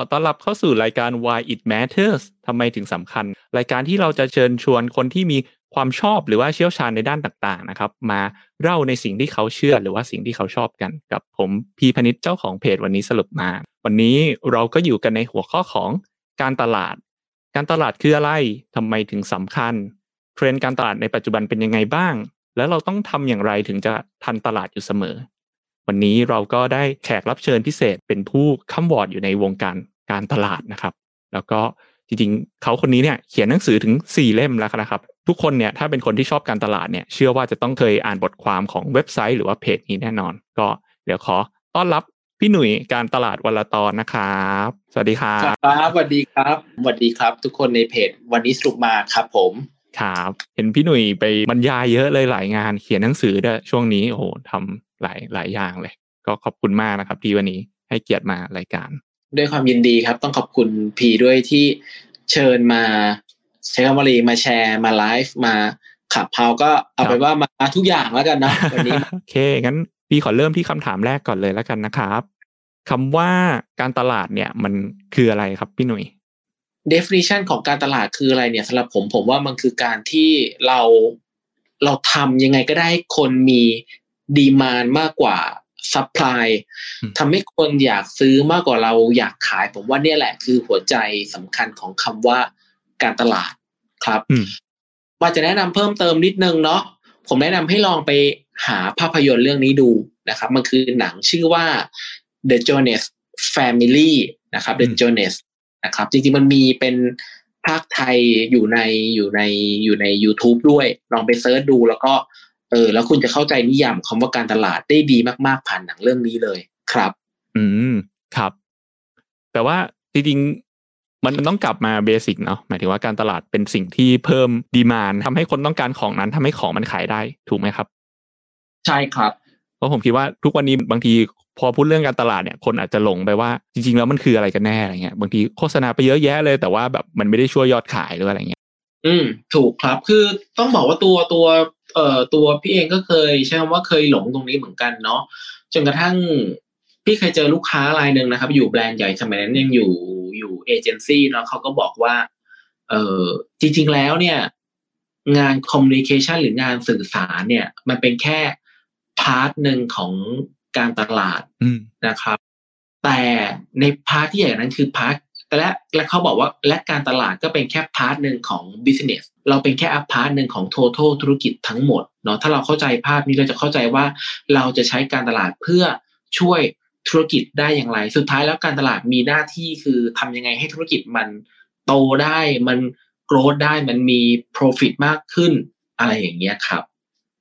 ขอต้อนรับเข้าสู่รายการ Why It Matters ทำไมถึงสำคัญ รายการที่เราจะเชิญชวนคนที่มีความชอบหรือว่าเชี่ยวชาญในด้านต่างๆนะครับ มาเล่าในสิ่งที่เขาเชื่อหรือว่าสิ่งที่เขาชอบกันกับผมพีพนิชเจ้าของเพจวันนี้สรุปมา วันนี้เราก็อยู่กันในหัวข้อของการตลาด การตลาดคืออะไรทำไมถึงสำคัญ เทรนด์การตลาดในปัจจุบันเป็นยังไงบ้าง แล้วเราต้องทำอย่างไรถึงจะทันตลาดอยู่เสมอ วันนี้เราก็ได้แขกรับเชิญพิเศษเป็นผู้ค้ำวอร์ดอยู่ในวงการการตลาดนะครับ แล้วก็จริงๆ เขาคนนี้เนี่ยเขียนหนังสือถึง 4 เล่มแล้วนะครับ ทุกคนเนี่ยถ้าเป็นคนที่ชอบการตลาดเนี่ยเชื่อว่าจะต้องเคยอ่านบทความของเว็บไซต์หรือว่าเพจนี้แน่นอน ก็เดี๋ยวขอต้อนรับพี่หนุ่ยการตลาดวันละตอนนะครับ สวัสดีครับครับสวัสดีครับสวัสดีครับ ทุกคนในเพจวันนี้สรุปมาครับผมครับเห็นพี่หนุ่ยไปบรรยายเยอะเลยหลายงานเขียนหนังสือด้วยช่วงนี้โอ้โหทำ หลายหลายอย่างเลย ก็ขอบคุณมากนะครับ ที่วันนี้ให้เกียรติมารายการ ด้วยความยินดีครับ ต้องขอบคุณพีด้วยที่เชิญมาใช้คำว่าอะไรมาแชร์มาไลฟ์มาขับเฮาก็เอาไปนว่ามาทุกอย่างแล้วกันนะวันนี้โอเคงั้นพี่ขอเริ่มที่คำถามแรกก่อนเลยแล้วกันนะครับคำว่าการตลาดเนี่ยมันคืออะไรครับพี่หนุ่ย definition ของการตลาดคืออะไรเนี่ยสำหรับผมผมว่ามันคือการที่เราเราทำยังไงก็ได้ให้คนมี demand มากกว่า supply อืมทำให้คนอยากซื้อมากกว่าเราอยากขาย ผมว่าเนี่ยแหละคือหัวใจสำคัญของคำว่าการตลาดครับอืมว่าจะแนะนำเพิ่มเติมนิดนึงเนาะผมแนะนำให้ลองไปหาภาพยนตร์เรื่องนี้ดูนะครับ มันคือหนังชื่อว่า The Joneses Family นะครับ The อืม Joneses นะครับ จริงๆมันมีเป็นภาคไทยอยู่ในอยู่ในอยู่ใน YouTube ด้วย ลองไป search ดูแล้วก็ เออ แล้วคุณจะเข้าใจนิยามคำว่าการตลาดได้ดีมากๆผ่านหนังเรื่องนี้เลยครับ อืมครับ แต่ว่าจริงๆมันต้องกลับมา basic เนาะหมายถึงว่าการตลาดเป็นสิ่งที่เพิ่ม demand ทำให้คนต้องการของนั้นทำให้ของมันขายได้ถูกไหมครับ ใช่ครับเพราะผมคิดว่าทุกวันนี้บางทีพอพูดเรื่องการตลาดเนี่ยคนอาจจะหลงไปว่าจริง ๆ แล้วมันคืออะไรกันแน่อะไรเงี้ยบางทีโฆษณาไปเยอะแยะเลย แต่ว่าแบบมันไม่ได้ช่วยยอดขายหรืออะไรเงี้ย อืม ถูกครับคือต้องบอกว่าตัวตัว เอ่อตัวพี่เองก็เคยใช้คำว่าเคยหลงตรงนี้เหมือนกันเนาะจนกระทั่งพี่เคยเจอลูกค้ารายหนึ่งนะครับ อยู่แบรนด์ใหญ่สมัยนั้นยังอยู่อยู่เอเจนซี่เนาะเขาก็บอกว่า เออจริง ๆ แล้วเนี่ย งาน communication หรืองานสื่อสารเนี่ย มันเป็นแค่ part หนึ่งของการตลาดอืมนะครับ แต่ใน part ที่ใหญ่กว่านั้นคือ part แต่ละและเขาบอกว่าและการตลาดก็เป็นแค่ part หนึ่งของ business เราเป็นแค่ part หนึ่งของ total ธุรกิจทั้งหมดเนาะถ้าเราเข้าใจภาพนี้เราจะเข้าใจว่าเราจะใช้การตลาดเพื่อช่วยธุรกิจได้อย่างไร สุดท้ายแล้วการตลาดมีหน้าที่คือทำยังไงให้ธุรกิจมันโตได้มันโกรธได้มันมี profit มากขึ้น อะไรอย่างเงี้ยครับ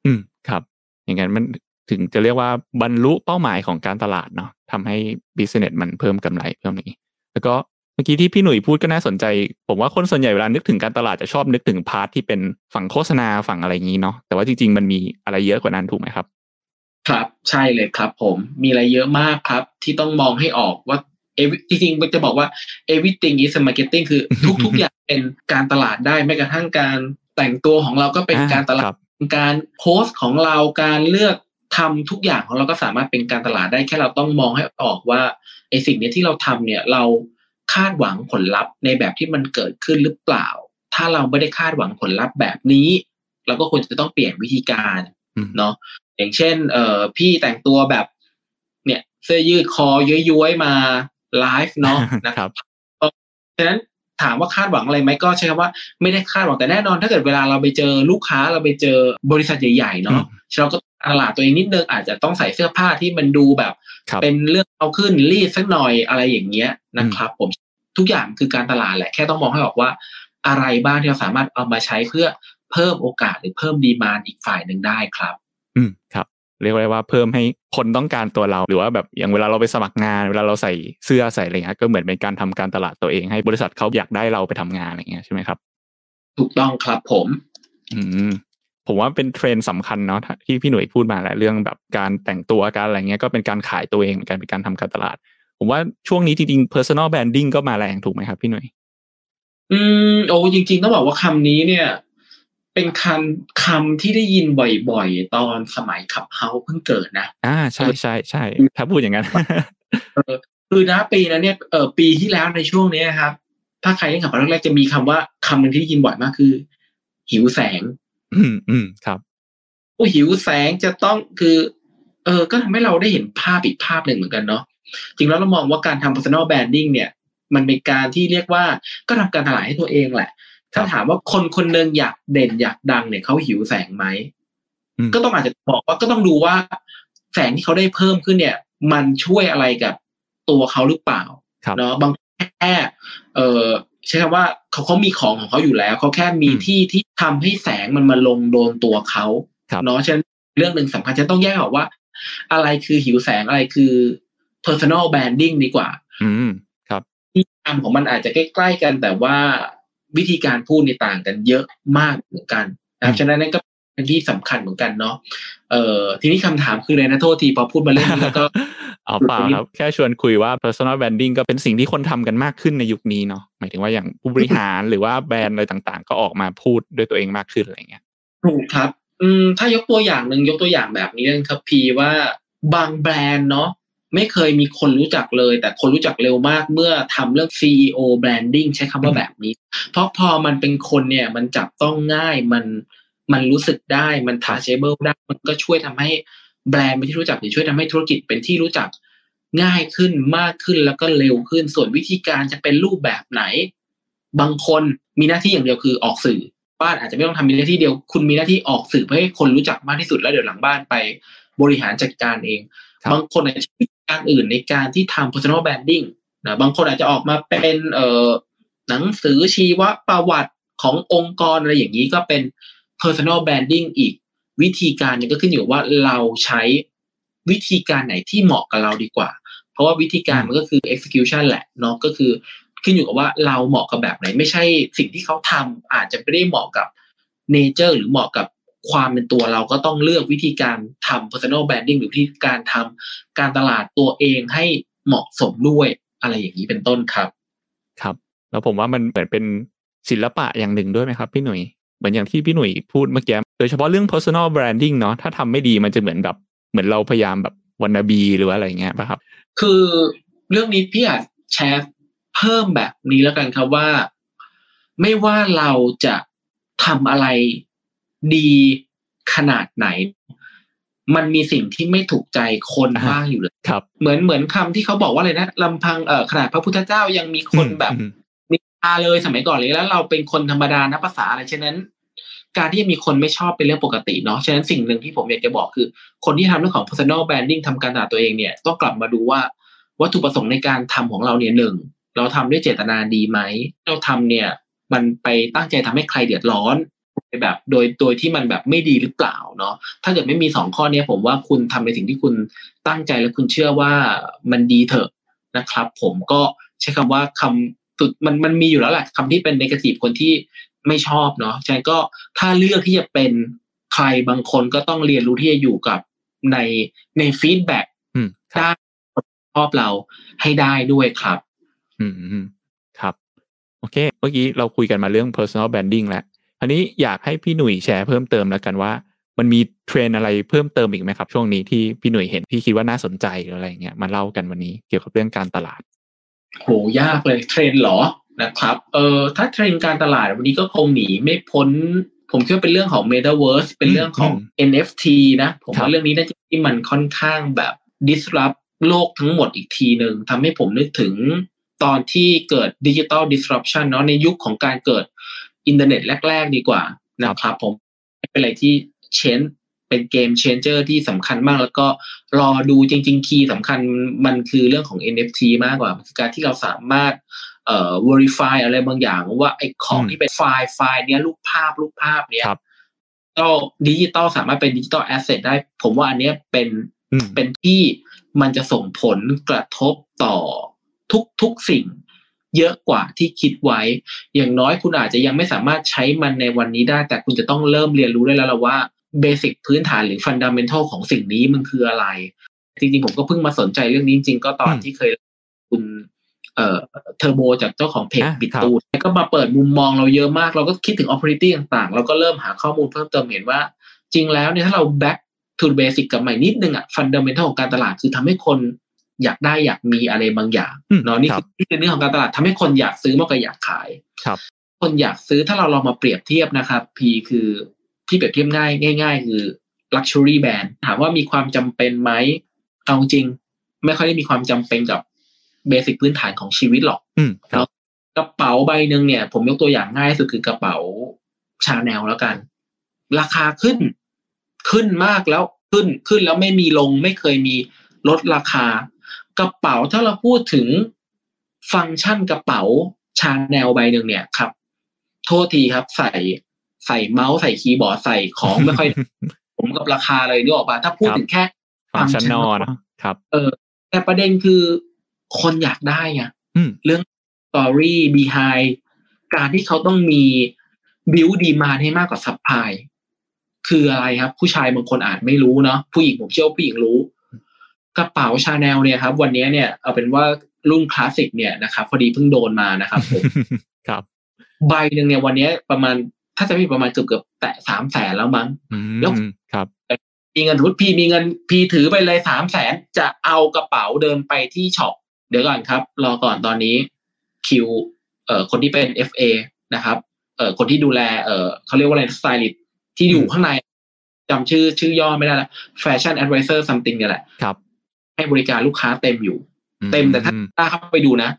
อืมครับ อย่างนั้นมันถึงจะเรียกว่าบรรลุเป้าหมายของการตลาดเนาะทำให้ business มันเพิ่มกำไรเพิ่มนี้ แล้วก็ มื่อกี้ที่พี่หนุ่ยพูดก็น่าสนใจ ผมว่าคนส่วนใหญ่เวลานึกถึงการตลาดจะชอบนึกถึงพาร์ทที่เป็นฝั่งโฆษณาฝั่งอะไรอย่างนี้เนาะแต่ว่าจริงๆมันมีอะไรเยอะกว่านั้นถูกไหมครับ ครับ ใช่เลยครับ ผมมีอะไรเยอะมากครับ ที่ต้องมองให้ออกว่า every- จริงๆจะบอกว่า everything is a marketing คือทุกๆอย่างเป็นการตลาดได้แม้กระทั่งการแต่งตัวของเราก็เป็นอ่าการตลาครัดบการโพสต์ของเราการเลือกทำทุกอย่างของเราก็สามารถเป็นการตลาดได้แค่เราต้องมองให้ออกว่าไอสิ่งเนี้ยที่เราทำเนี่ยเรา คาดหวังผลลัพธ์ในแบบที่มันเกิดขึ้นหรือเปล่า ถ้าเราไม่ได้คาดหวังผลลัพธ์แบบนี้ เราก็ควรจะต้องเปลี่ยนวิธีการอืมเนาะอย่างเช่น เอ่อพี่แต่งตัวแบบ เนี่ยเสื้อยืดคอย้อยๆมาไลฟ์เนาะนะครับฉะนั้น ถามว่าคาดหวังอะไรไหมก็ใช้คำว่าไม่ได้คาดหวังแต่แน่นอนถ้าเกิดเวลาเราไปเจอลูกค้าเราไปเจอบริษัทใหญ่ๆเนาะเราก็ตลาดตัวเองนิดนึงอาจจะต้องใส่เสื้อผ้าที่มันดูแบบครับเป็นเรื่องเอาขึ้นรีดสักหน่อยอะไรอย่างเงี้ยนะครับ ผมทุกอย่างคือการตลาดแหละแค่ต้องมองให้ออกว่า อะไรบ้างที่เราสามารถเอามาใช้เพื่อเพิ่มโอกาสหรือเพิ่มดีมานอีกฝ่ายหนึ่งได้ครับ อืมครับ เรียกได้ว่าเพิ่มให้คนต้องการตัวเรา หรือว่าแบบอย่างเวลาเราไปสมัครงาน เวลาเราใส่เสื้อใส่อะไรเงี้ยก็เหมือนเป็นการทำการตลาดตัวเองให้บริษัทเขาอยากได้เราไปทำงานอะไรเงี้ยใช่ไหมครับ ถูกต้องครับผม อืมผมว่าเป็นเทรนด์สำคัญเนาะที่พี่หน่วยพูดมาแหละเรื่องแบบการแต่งตัวการอะไรเงี้ยก็เป็นการขายตัวเองเหมือนกันเป็นการทำการตลาด ผมว่าช่วงนี้จริงๆ personal branding ก็มาแรงถูกไหมครับพี่หน่วยอืมโอ้จริงๆต้องบอกว่าคำนี้เนี่ย เป็นคำคำที่ได้ยินบ่อยๆ ตอนสมัยขับเฮาเพิ่งเกิดนะ อ่าใช่ใช่ใช่ถ้าพูดอย่างนั้นคือนะปีนั้นเนี่ยเออปีที่แล้วในช่วงเนี้ยครับ ถ้าใครเล่นขับแรกๆจะมีคำว่าคำหนึ่งที่ได้ยินบ่อยมากคือ หิวแสง อืมอืมครับโอ้หิวแสงจะต้องคือ เออก็ทำให้เราได้เห็นภาพอีกภาพหนึ่งเหมือนกันเนาะจริงแล้วเรามองว่าการทำ personal branding เนี่ย มันเป็นการที่เรียกว่าก็ทำการตลาดให้ตัวเองแหละ ถ้าถามว่าคนคนหนึ่งอยากเด่นอยากดังเนี่ยเขาหิวแสงไหมอืมก็ต้องอาจจะบอกว่าก็ต้องดูว่า แสงที่เขาได้เพิ่มขึ้นเนี่ย มันช่วยอะไรกับตัวเขาหรือเปล่าครับเนาะบางแค่เออใช้คำว่าเขาเขามีของของเขาอยู่แล้วเขาแค่มีอืมที่ที่ทำให้แสงมันมาลงโดนตัวเขาครับเนาะฉะนั้นเรื่องหนึ่งสำคัญจะต้องแยกออกว่า อะไรคือหิวแสงอะไรคือ personal branding ดีกว่า อืมครับที่ทำของมันอาจจะใกล้ๆกันแต่ว่า วิธีการพูดในต่างกันเยอะมากเหมือนกันนะครับอืมฉะนั้นนั่นก็เป็นที่สำคัญเหมือนกันเนาะเอ่อทีนี้คำถามคืออะไรนะโทษทีพอพูดมาเรื่องนี้แล้วก็เอาเปล่าครับแค่ชวนคุยว่า personal branding ก็เป็นสิ่งที่คนทำกันมากขึ้นในยุคนี้เนาะหมายถึงว่าอย่างผู้บริหารหรือว่าแบรนด์อะไรต่างๆ ก็ออกมาพูดด้วยตัวเองมากขึ้นอะไรเงี้ยถูกครับ อืมถ้ายกตัวอย่างหนึ่งยกตัวอย่างแบบนี้นะครับพีว่าบางแบรนด์เนาะ ไม่เคยมีคนรู้จักเลย แต่คนรู้จักเร็วมากเมื่อทำเรื่อง CEO branding ใช้คำว่าแบบนี้ เพราะพอมันเป็นคนเนี่ยมันจับต้องง่ายมันมันรู้สึกได้มัน touchable ได้มันก็ช่วยทำให้แบรนด์เป็นที่รู้จักหรือช่วยทำให้ธุรกิจเป็นที่รู้จักง่ายขึ้นมากขึ้นแล้วก็เร็วขึ้น ส่วนวิธีการจะเป็นรูปแบบไหน บางคนมีหน้าที่อย่างเดียวคือออกสื่อ บ้านอาจจะไม่ต้องทำมีหน้าที่เดียว คุณมีหน้าที่ออกสื่อเพื่อให้คนรู้จักมากที่สุดแล้วเดี๋ยวหลังบ้านไป บริหารจัดการเอง บางคนอาจจะใช้วิธีการอื่นในการที่ทำ personal branding นะบางคนอาจจะออกมาเป็นเอ่อหนังสือชีวประวัติขององค์กรอะไรอย่างนี้ก็เป็น personal branding อีกวิธีการเนี่ยก็ขึ้นอยู่ว่าเราใช้วิธีการไหนที่เหมาะกับเราดีกว่า เพราะว่าวิธีการมันก็คือ execution แหละเนาะก็คือขึ้นอยู่กับว่าเราเหมาะกับแบบไหน ไม่ใช่สิ่งที่เขาทำอาจจะไม่ได้เหมาะกับ nature หรือเหมาะกับ ความเป็นตัวเราก็ต้องเลือกวิธีการทำ personal branding หรือวิธีการทำการตลาดตัวเองให้เหมาะสมด้วยอะไรอย่างนี้เป็นต้นครับ ครับ แล้วผมว่ามันเหมือนเป็นศิลปะอย่างหนึ่งด้วยไหมครับ พี่หนุ่ยเหมือนอย่างที่พี่หนุ่ยพูดเมื่อกี้โดยเฉพาะเรื่อง personal branding เนาะถ้าทำไม่ดีมันจะเหมือนแบบเหมือนเราพยายามแบบวันนาบีหรือว่าอะไรเงี้ยป่ะครับ คือเรื่องนี้พี่อาจแชร์เพิ่มแบบนี้แล้วกันครับว่า ไม่ว่าเราจะทำอะไร ดีขนาดไหน มันมีสิ่งที่ไม่ถูกใจคนอ่าบ้างอยู่เลยครับ เหมือนเหมือนคำที่เขาบอกว่าอะไรนะลำพังเอ่อขนาดพระพุทธเจ้ายังมีคนแบบอืมนินทาเลยสมัยก่อนเลยแล้วเราเป็นคนธรรมดานะภาษาอะไรฉะนั้น การที่จะมีคนไม่ชอบเป็นเรื่องปกติเนาะฉะนั้นสิ่งหนึ่งที่ผมอยากจะบอกคือ คนที่ทำเรื่องของ personal branding ทำการตลาดตัวเองเนี่ยต้องกลับมาดูว่าวัตถุประสงค์ในการทำของเราเนี่ยหนึ่งเราทำด้วยเจตนาดีไหม เราทำเนี่ย มันไปตั้งใจทำให้ใครเดือดร้อน แบบโดยโดยที่มันแบบไม่ดีหรือเปล่าเนาะถ้าเกิดไม่มีสองข้อเนี้ยผมว่าคุณทำในสิ่งที่คุณตั้งใจและคุณเชื่อว่ามันดีเถอะนะครับ ผมก็ใช้คำว่าคำตุดมันมันมีอยู่แล้วแหละคำที่เป็นนกาทีฟคนที่ไม่ชอบเนาะฉะนั้นก็ถ้าเลือกที่จะเป็นใครบางคนก็ต้องเรียนรู้ที่จะอยู่กับในใน feedback อืมครับได้ชอบเราให้ได้ด้วยครับอืมอืมครับ โอเค เมื่อกี้เราคุยกันมาเรื่อง personal branding แล้ว อันนี้อยากให้พี่หนุ่ยแชร์เพิ่มเติมแล้วกันว่า มันมีเทรนด์อะไรเพิ่มเติมอีกไหมครับ ช่วงนี้ที่พี่หนุ่ยเห็นที่คิดว่าน่าสนใจหรืออะไรเงี้ยมาเล่ากันวันนี้เกี่ยวกับเรื่องการตลาดโหยากเลยเทรนด์เหรอนะครับเออถ้าเทรนด์การตลาดวันนี้ก็คงหนีไม่พ้น ผมคิดว่าเป็นเรื่องของ Metaverse เป็นเรื่องของ NFT นะ ผมว่าครับเรื่องนี้น่าจะที่มันค่อนข้างแบบ disrupt โลกทั้งหมดอีกทีหนึ่งทำให้ผมนึกถึงตอนที่เกิด digital disruption เนาะในยุคของการเกิด อินเทอร์เน็ตแรก ๆ ดีกว่านะครับ ผมเป็นอะไรที่ change เป็น game changer ที่สำคัญมาก แล้วก็รอดูจริง ๆ key สำคัญมันคือเรื่องของ NFT มากกว่าคือการที่เราสามารถเอ่อ verify อะไรบางอย่างว่าไอ้ของอืมที่เป็นไฟล์ไฟล์เนี้ยรูปภาพรูปภาพเนี้ยครับก็ดิจิตอลสามารถเป็น digital asset ได้ ผมว่าอันเนี้ยเป็นอืมเป็นที่มันจะส่งผลกระทบต่อทุกทุกสิ่ง เยอะกว่าที่คิดไว้ อย่างน้อยคุณอาจจะยังไม่สามารถใช้มันในวันนี้ได้ แต่คุณจะต้องเริ่มเรียนรู้ได้แล้วล่ะว่าเบสิกพื้นฐานหรือฟันดัมเ n นทัลของสิ่งนี้มันคืออะไร จริงๆ ผมก็เพิ่งมาสนใจเรื่องนี้จริงๆ ก็ตอนอืมที่เคยคุณเอ่อเทอร์โบจากเจ้าของเพจอะบิดครับตูดแล้วก็มาเปิดมุมมองเราเยอะมาก เราก็คิดถึง opportunity ต่างๆ เราก็เริ่มหาข้อมูลเพิ่มเติมเห็นว่า จริงแล้วเนี่ยถ้าเรา back to the basic กับใหม่นิดนึงอะ fundamental ของการตลาดคือทำให้คน อยากได้อยากมีอะไรบางอย่างอืมเนาะนี่ครัคือบนี่คือเรื่องของการตลาดทำให้คนอยากซื้อมากกว่าอยากขายครับ คนอยากซื้อถ้าเราลองมาเปรียบเทียบนะครับพีคือพี่เปรียบเทียบง่ายง่าย ๆ คือ luxury brand ถามว่ามีความจำเป็นไหมเอาจริง ไม่ค่อยได้มีความจำเป็นกับ basic พื้นฐานของชีวิตหรอกอืมครับกระเป๋าใบหนึ่งเนี่ย ผมยกตัวอย่างง่ายสุดคือกระเป๋าชาแนลแล้วกัน ราคาขึ้นขึ้นมากแล้วขึ้นขึ้นแล้วไม่มีลงไม่เคยมีลดราคา กระเป๋าถ้าเราพูดถึงฟังก์ชันกระเป๋าชาแนลใบหนึ่งเนี่ยครับ โทษทีครับ ใส่ใส่เมาส์ใส่คีย์บอร์ดใส่ของไม่ค่อย สมกับราคาเลยนึกออกปะถ้าพูดถึงแค่ functional นะครับ เออ แต่ประเด็นคือคนอยากได้ไงอืมเรื่อง story behind การที่เขาต้องมี build demand ให้มากกว่า supply คืออะไรครับ ผู้ชายบางคนอาจไม่รู้เนาะผู้หญิงผมเชื่อว่าผู้หญิงรู้ กระเป๋าชาแนลเนี่ยครับ วันนี้เนี่ยเอาเป็นว่ารุ่นคลาสสิกเนี่ยนะครับพอดีเพิ่งโดนมานะครับผมครับ ใบหนึ่งเนี่ยวันนี้ประมาณถ้าจะไม่ผิดประมาณเกือบเกือบๆแตะสามแสนแล้วมั้งอืมแล้วครับมีเงินทุนพี่มีเงินพี่ถือไปเลยสามแสนจะเอากระเป๋าเดินไปที่ช็อปเดี๋ยวก่อนครับ รอก่อนตอนนี้คิวเอ่อคนที่เป็น FA นะครับเอ่อคนที่ดูแลเอ่อเขาเรียกว่าอะไรสไตลิสที่อยู่ข้างในจำชื่อชื่อย่อไม่ได้ละ Fashion Advisor something เนี่ยแหละครับ ให้บริการลูกค้าเต็มอยู่อืเต็มแต่ถ้าถ้าเข้าไปดูนะ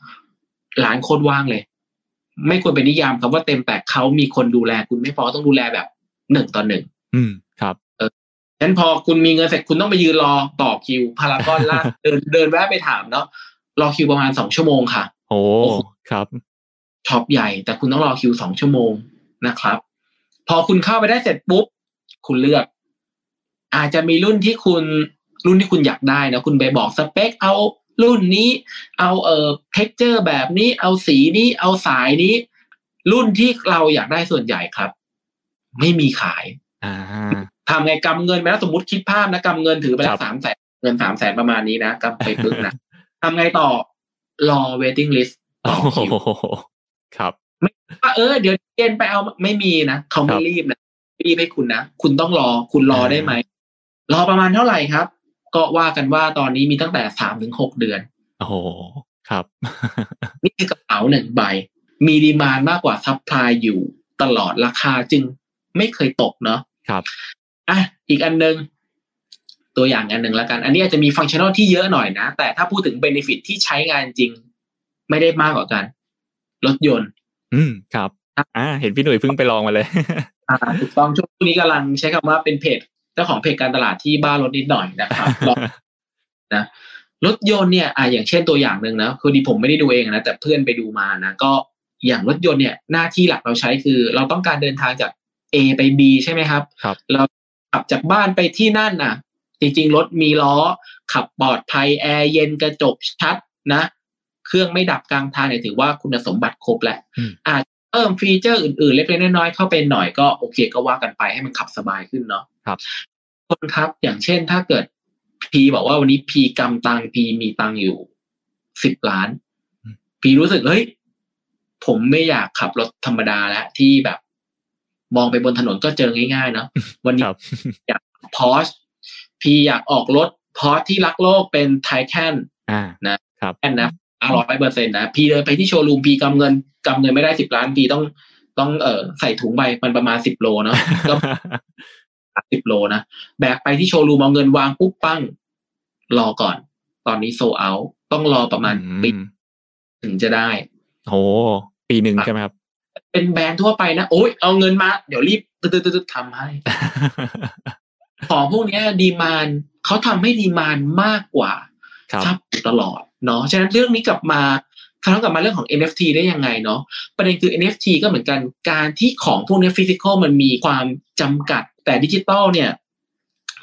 ร้านโคตรว่างเลย ไม่ควรเป็นนิยามคำว่าเต็มแต่เขามีคนดูแล คุณไม่พอต้องดูแลแบบหนึ่งต่อหนึ่งอืมครับฉะนั้นพอคุณมีเงินเสร็จคุณต้องไปยืนรอต่อคิวพารากอนล่าเดินเดินแวะไปถามเนาะรอคิวประมาณสองชั่วโมงค่ะ โอ้โอ้โหครับช็อปใหญ่ แต่คุณต้องรอคิวสองชั่วโมงนะครับ พอคุณเข้าไปได้เสร็จปุ๊บ คุณเลือก อาจจะมีรุ่นที่คุณ รุ่นที่คุณอยากได้นะคุณไปบอกสเปคเอารุ่นนี้ เอาเอ่อเท็กเจอร์แบบนี้ เอาสีนี้เอาสายนี้ รุ่นที่เราอยากได้ส่วนใหญ่ครับ ไม่มีขายอ่าทำไงกำเงินไปแล้วสมมติคิดภาพนะกำเงินถือไปแล้ครัวบสามแสนเงินสามแสนประมาณนี้นะกำไปปึ๊กนะทำไงต่อรอ waiting list โอ้ต่อคิวโหครับว่าเออเดี๋ยวเย็นไปเอาไม่มีนะเขาคไม่รับรีบนะไม่รีบให้คุณนะ คุณต้องรอคุณรออ่าได้ไหมรอประมาณเท่าไหร่ครับ ก็ว่ากันว่าตอนนี้มีตั้งแต่สามถึงหกเดือน โอ้โหครับ นี่คือกระเป๋าหนึ่งใบ มี demand มากกว่า supply อยู่ตลอดราคาจึงไม่เคยตกเนาะครับอะอีกอันหนึ่งตัวอย่างอันหนึ่งแล้วกัน อันนี้อาจจะมีฟังก์ชันอลที่เยอะหน่อยนะ แต่ถ้าพูดถึงเบนฟิตที่ใช้งานจริง ไม่ได้มากกว่ากัน รถยนต์ อืมครับอ่าเห็นพี่หนุ่ยเพิ่งไปลองมาเลย อ่าถูกต้องช่วงนี้กำลังใช้คำว่าเป็นเพจเจ้าของเพจการตลาดที่บ้านรถนิดหน่อยนะครับลองนะรถยนต์เนี่ยอ่าอย่างเช่นตัวอย่างหนึ่งนะคือดีผมไม่ได้ดูเองนะแต่เพื่อนไปดูมานะก็อย่างรถยนต์เนี่ยหน้าที่หลักเราใช้คือ เราต้องการเดินทางจาก A ไป B ใช่ไหมครับครับ เราขับจากบ้านไปที่นั่นน่ะจริงๆ รถมีล้อ ขับปลอดภัยแอร์เย็นกระจกชัดนะ เครื่องไม่ดับกลางทางเนี่ยถือว่าคุณสมบัติครบแหละอืมอาจ เพิ่มฟีเจอร์อื่นๆ เล็กๆน้อยๆเข้าไปหน่อยก็โอเคก็ว่ากันไปให้มันขับสบายขึ้นเนาะครับคนครับอย่างเช่นถ้าเกิดพีบอกว่าวันนี้พีกำตังพีมีตังอยู่สิบล้าน พีรู้สึกเฮ้ยผมไม่อยากขับรถธรรมดาแล้วที่แบบ มองไปบนถนนก็เจอง่ายๆเนาะวันนี้ครับอยากพอชพีอยากออกรถพอชที่รักโลกเป็นไทแคนอ่านะครับแอนนะ ร้อยเปอร์เซ็นต์นะพีเดินไปที่โชว์รูมพีกำเงินกำเงินไม่ได้สิบล้านพีต้องต้องเออใส่ถุงใบมันประมาณสิบโลเนาะก็สิบโลนะแบกไปที่โชว์รูมเอาเงินวางปุ๊บปั้งรอก่อน ตอนนี้โซเอาต้องรอประมาณปีอืมถึงจะได้โหปีหนึ่งใช่ไหมครับ เป็นแบรนด์ทั่วไปนะโอ้ยเอาเงินมา เดี๋ยวรีบตึ๊ดๆๆทำให้ ของพวกเนี้ยดีมานเขาทำให้ดีมานมากกว่า ครับซับตลอดเนาะฉะนั้นเรื่องนี้กลับมาครั้งกลับมาเรื่องของ NFT ได้ยังไงเนาะประเด็นคือ NFT ก็เหมือนกันการที่ของพวกนี้ฟิสิกอลมันมีความจำกัดแต่ดิจิตอลเนี่ย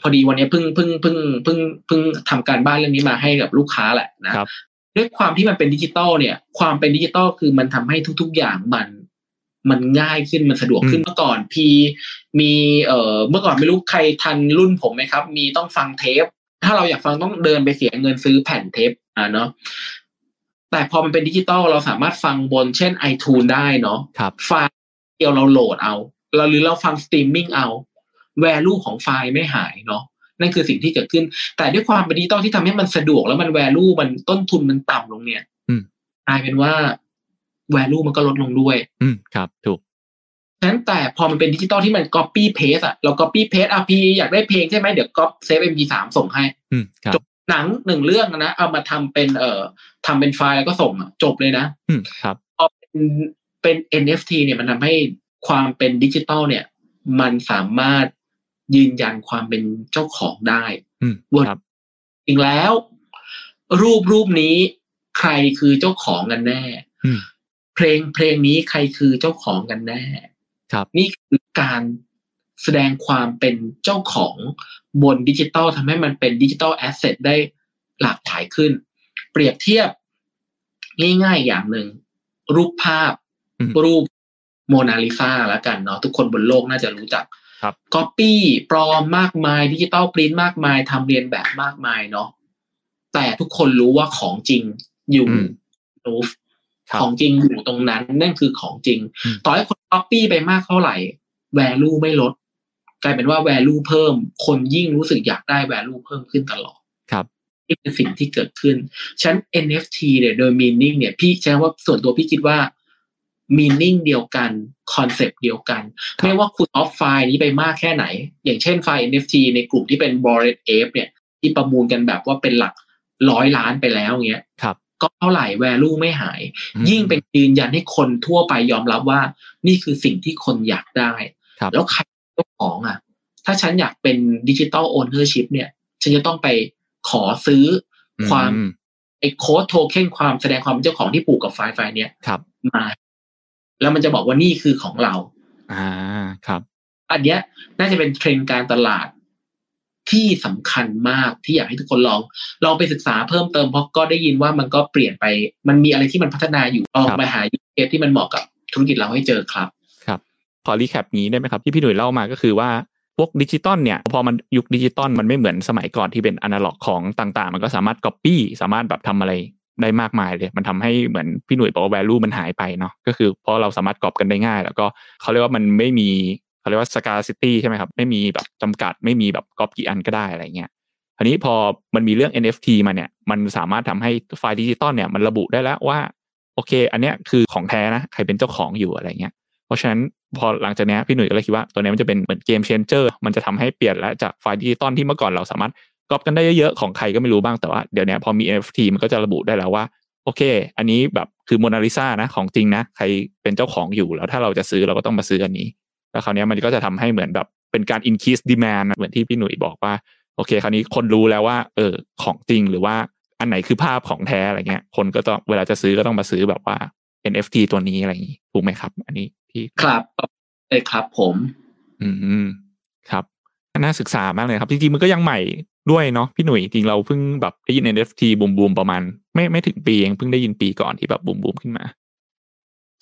พอดีวันนี้เพิ่งเพิ่งเพิ่งเพิ่งเพิ่งทำการบ้านเรื่องนี้มาให้กับลูกค้าแหละนะครับด้วยความที่มันเป็นดิจิตอลเนี่ย ความเป็นดิจิตอลคือมันทำให้ทุก ๆ อย่างมันมันง่ายขึ้นมันสะดวกขึ้นอืมเมื่อก่อนพีมีเอ่อเมื่อก่อนไม่รู้ใครทันรุ่นผมไหมครับ มีต้องฟังเทป ถ้าเราอยากฟังต้องเดินไปเสียเงินซื้อแผ่นเทปอ่าเนาะแต่พอมันเป็นดิจิตอลเราสามารถฟังบนเช่น iTunes ได้เนาะครับไฟล์เดียวเราโหลดเอา เราหรือเราฟังสตรีมมิ่งเอา value ของไฟล์ไม่หายเนาะนั่นคือสิ่งที่เกิดขึ้น แต่ด้วยความเป็นดิจิตอลที่ทำให้มันสะดวกแล้วมัน value มันต้นทุนมันต่ำลงเนี่ยอืมกลายเป็นว่า value มันก็ลดลงด้วย อืมครับ ถูก ฉะนั้นแต่พอมันเป็นดิจิตอลที่มัน copy paste อะเรา copy paste อะพี่อยากได้เพลงใช่ไหมเดี๋ยวก็เซฟ MP3 ส่งให้อืมครับจบหนังหนึ่งเรื่องนะเอามาทำเป็นเอ่อทำเป็นไฟล์แล้วก็ส่งอะจบเลยนะ อืมครับพอเป็นเป็น NFT เนี่ยมันทำให้ความเป็นดิจิตอลเนี่ย มันสามารถยืนยันความเป็นเจ้าของได้อืมว่าครับจริงแล้ว รูปรูปนี้ใครคือเจ้าของกันแน่อืมเพลงเพลงนี้ใครคือเจ้าของกันแน่ ครับนี่คือการแสดงความเป็นเจ้าของบนดิจิตอลทำให้มันเป็น digital asset ได้หลากหลายขึ้น เปรียบเทียบง่ายๆอย่างหนึ่ง รูปภาพอืมรูปโมนาลิซาแล้วกันเนาะทุกคนบนโลกน่าจะรู้จักครับก๊อปปี้ปลอมมากมาย digital print มากมายทำเลียนแบบมากมายเนาะแต่ทุกคนรู้ว่าของจริงอยู่อืมลูฟวร์ครับ ของจริงอยู่ตรงนั้นนั่นคือของจริงอืมต่อให้คนก๊อปปี้ไปมากเท่าไหร่ value ไม่ลด กลายเป็นว่า value เพิ่ม คนยิ่งรู้สึกอยากได้ value เพิ่มขึ้นตลอดครับนี่เป็นสิ่งที่เกิดขึ้นฉะนัน NFT เนี่ยโดย meaning เนี่ยพี่ใช้ว่าส่วนตัวพี่คิดว่า meaning เดียวกัน concept เดียวกันครับไม่ว่าคุณออฟไฟล์นี้ไปมากแค่ไหน อย่างเช่นไฟล์ NFT ในกลุ่มที่เป็น Bored Ape เนี่ย ที่ประมูลกันแบบว่าเป็นหลักร้อยล้านไปแล้วเงี้ยครับ ก็เท่าไหร่ value ไม่หายอืมยิ่งเป็นยืนยันให้คนทั่วไปยอมรับว่า นี่คือสิ่งที่คนอยากได้ครับแล้วใครเป็นเจ้าของอะ ถ้าฉันอยากเป็นดิจิ t a ลโอเนอร์ชิพเนี่ย ฉันจะต้องไปขอซื้ออความอืมไอ้ code token ความแสดงความเป็นเจ้าของที่ผูกกับไฟล์ไฟล์เนี้ยครับ มา แล้วมันจะบอกว่านี่คือของเรา อ่าครับ อันเนี้ยน่าจะเป็นเทรนด์การตลาด ที่สำคัญมากที่อยากให้ทุกคนลองลองไปศึกษาเพิ่มเติมเพราะก็ได้ยินว่ามันก็เปลี่ยนไป มันมีอะไรที่มันพัฒนาอยู่ลองครับไปหา use case ที่มันเหมาะกับธุรกิจเราให้เจอครับครับขอ recap งี้ได้ไหมครับ ที่พี่หนุ่ยเล่ามาก็คือว่าพวกดิจิตอลเนี่ยพอมันยุคดิจิตอลมันไม่เหมือนสมัยก่อนที่เป็นอนาล็อกของต่างๆ มันก็สามารถก๊อปปี้สามารถแบบทำอะไรได้มากมายเลย มันทำให้เหมือนพี่หนุ่ยบอกว่า value มันหายไปเนาะก็คือเพราะเราสามารถก๊อปกันได้ง่าย แล้วก็เขาเรียกว่ามันไม่มี เขาเรียกว่า scarcity ใช่ไหมครับ ไม่มีแบบจำกัดไม่มีแบบก๊อปกี่อันก็ได้อะไรเงี้ยคราวนี้พอมันมีเรื่อง NFT มาเนี่ย มันสามารถทำให้ไฟล์ดิจิตอลเนี่ยมันระบุได้แล้วว่า โอเค อันเนี้ยคือของแท้นะ ใครเป็นเจ้าของอยู่อะไรเงี้ย เพราะฉะนั้นพอหลังจากเนี้ยพี่หนุ่ยก็เลยคิดว่าตัวเนี้ยมันจะเป็นเหมือน game changer มันจะทำให้เปลี่ยนแล้วจากไฟล์ดิจิตอลที่เมื่อก่อนเราสามารถก๊อปกันได้เยอะๆของใครก็ไม่รู้บ้างแต่ว่าเดี๋ยวนี้พอมี NFT มันก็จะระบุได้แล้วว่าโอเค อันนี้แบบคือโมนาลิซานะของจริงนะ ใครเป็นเจ้าของอยู่แล้วถ้าเราจะซื้อเราก็ต้องมาซื้ออันนี้ แล้วคราวเนี้ยมันก็จะทำให้เหมือนแบบเป็นการ increase demand นะเหมือนที่พี่หนุ่ยบอกว่า โอเค คราวนี้คนรู้แล้วว่า เออของจริงหรือว่าอันไหนคือภาพของแท้อะไรเงี้ย คนก็ต้องเวลาจะซื้อก็ต้องมาซื้อแบบว่า NFT ตัวนี้อะไรอย่างนี้ถูกไหมครับ อันนี้ที่ครับเลยครับผม อืมครับน่าศึกษามากเลยครับ จริงๆมันก็ยังใหม่ด้วยเนาะพี่หนุ่ยจริงเราเพิ่งแบบได้ยิน NFT บูมบูมๆประมาณ ไม่ไม่ถึงปีเองเพิ่งได้ยินปีก่อนที่แบบบูมบูมๆขึ้นมา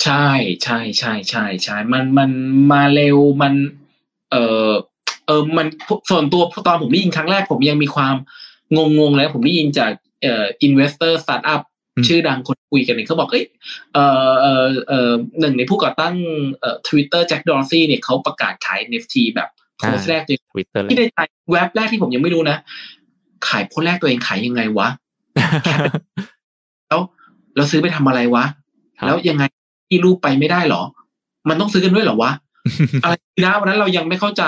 ใช่ ใช่ ใช่ ใช่ ใช่ มัน มันมาเร็ว มัน เออเออ มัน ส่วนตัวตอนผมได้ยินครั้งแรกผมยังมีความงงงๆแล้วผมได้ยินจากเอ่อ investor startup อืมชื่อดังคนคุยกันเนี่ยเขาบอก เอ้ย เออเออเออหนึ่งในผู้ก่อตั้งเอ่อ Twitter แจ็คดอร์ซี่เนี่ยเขาประกาศขาย NFT แบบโพสต์แรกเลยทวิตเตอร์เลยที่ในใจเว็บแรกที่ผมยังไม่รู้นะ ขายโพสต์แรกตัวเองขายยังไงวะ แล้วเราซื้อไปทำอะไรวะครับแล้วยังไง ที่รูปไปไม่ได้เหรอ มันต้องซื้อกันด้วยเหรอวะ อะไรนะวันนั้นเรายังไม่เข้าใจ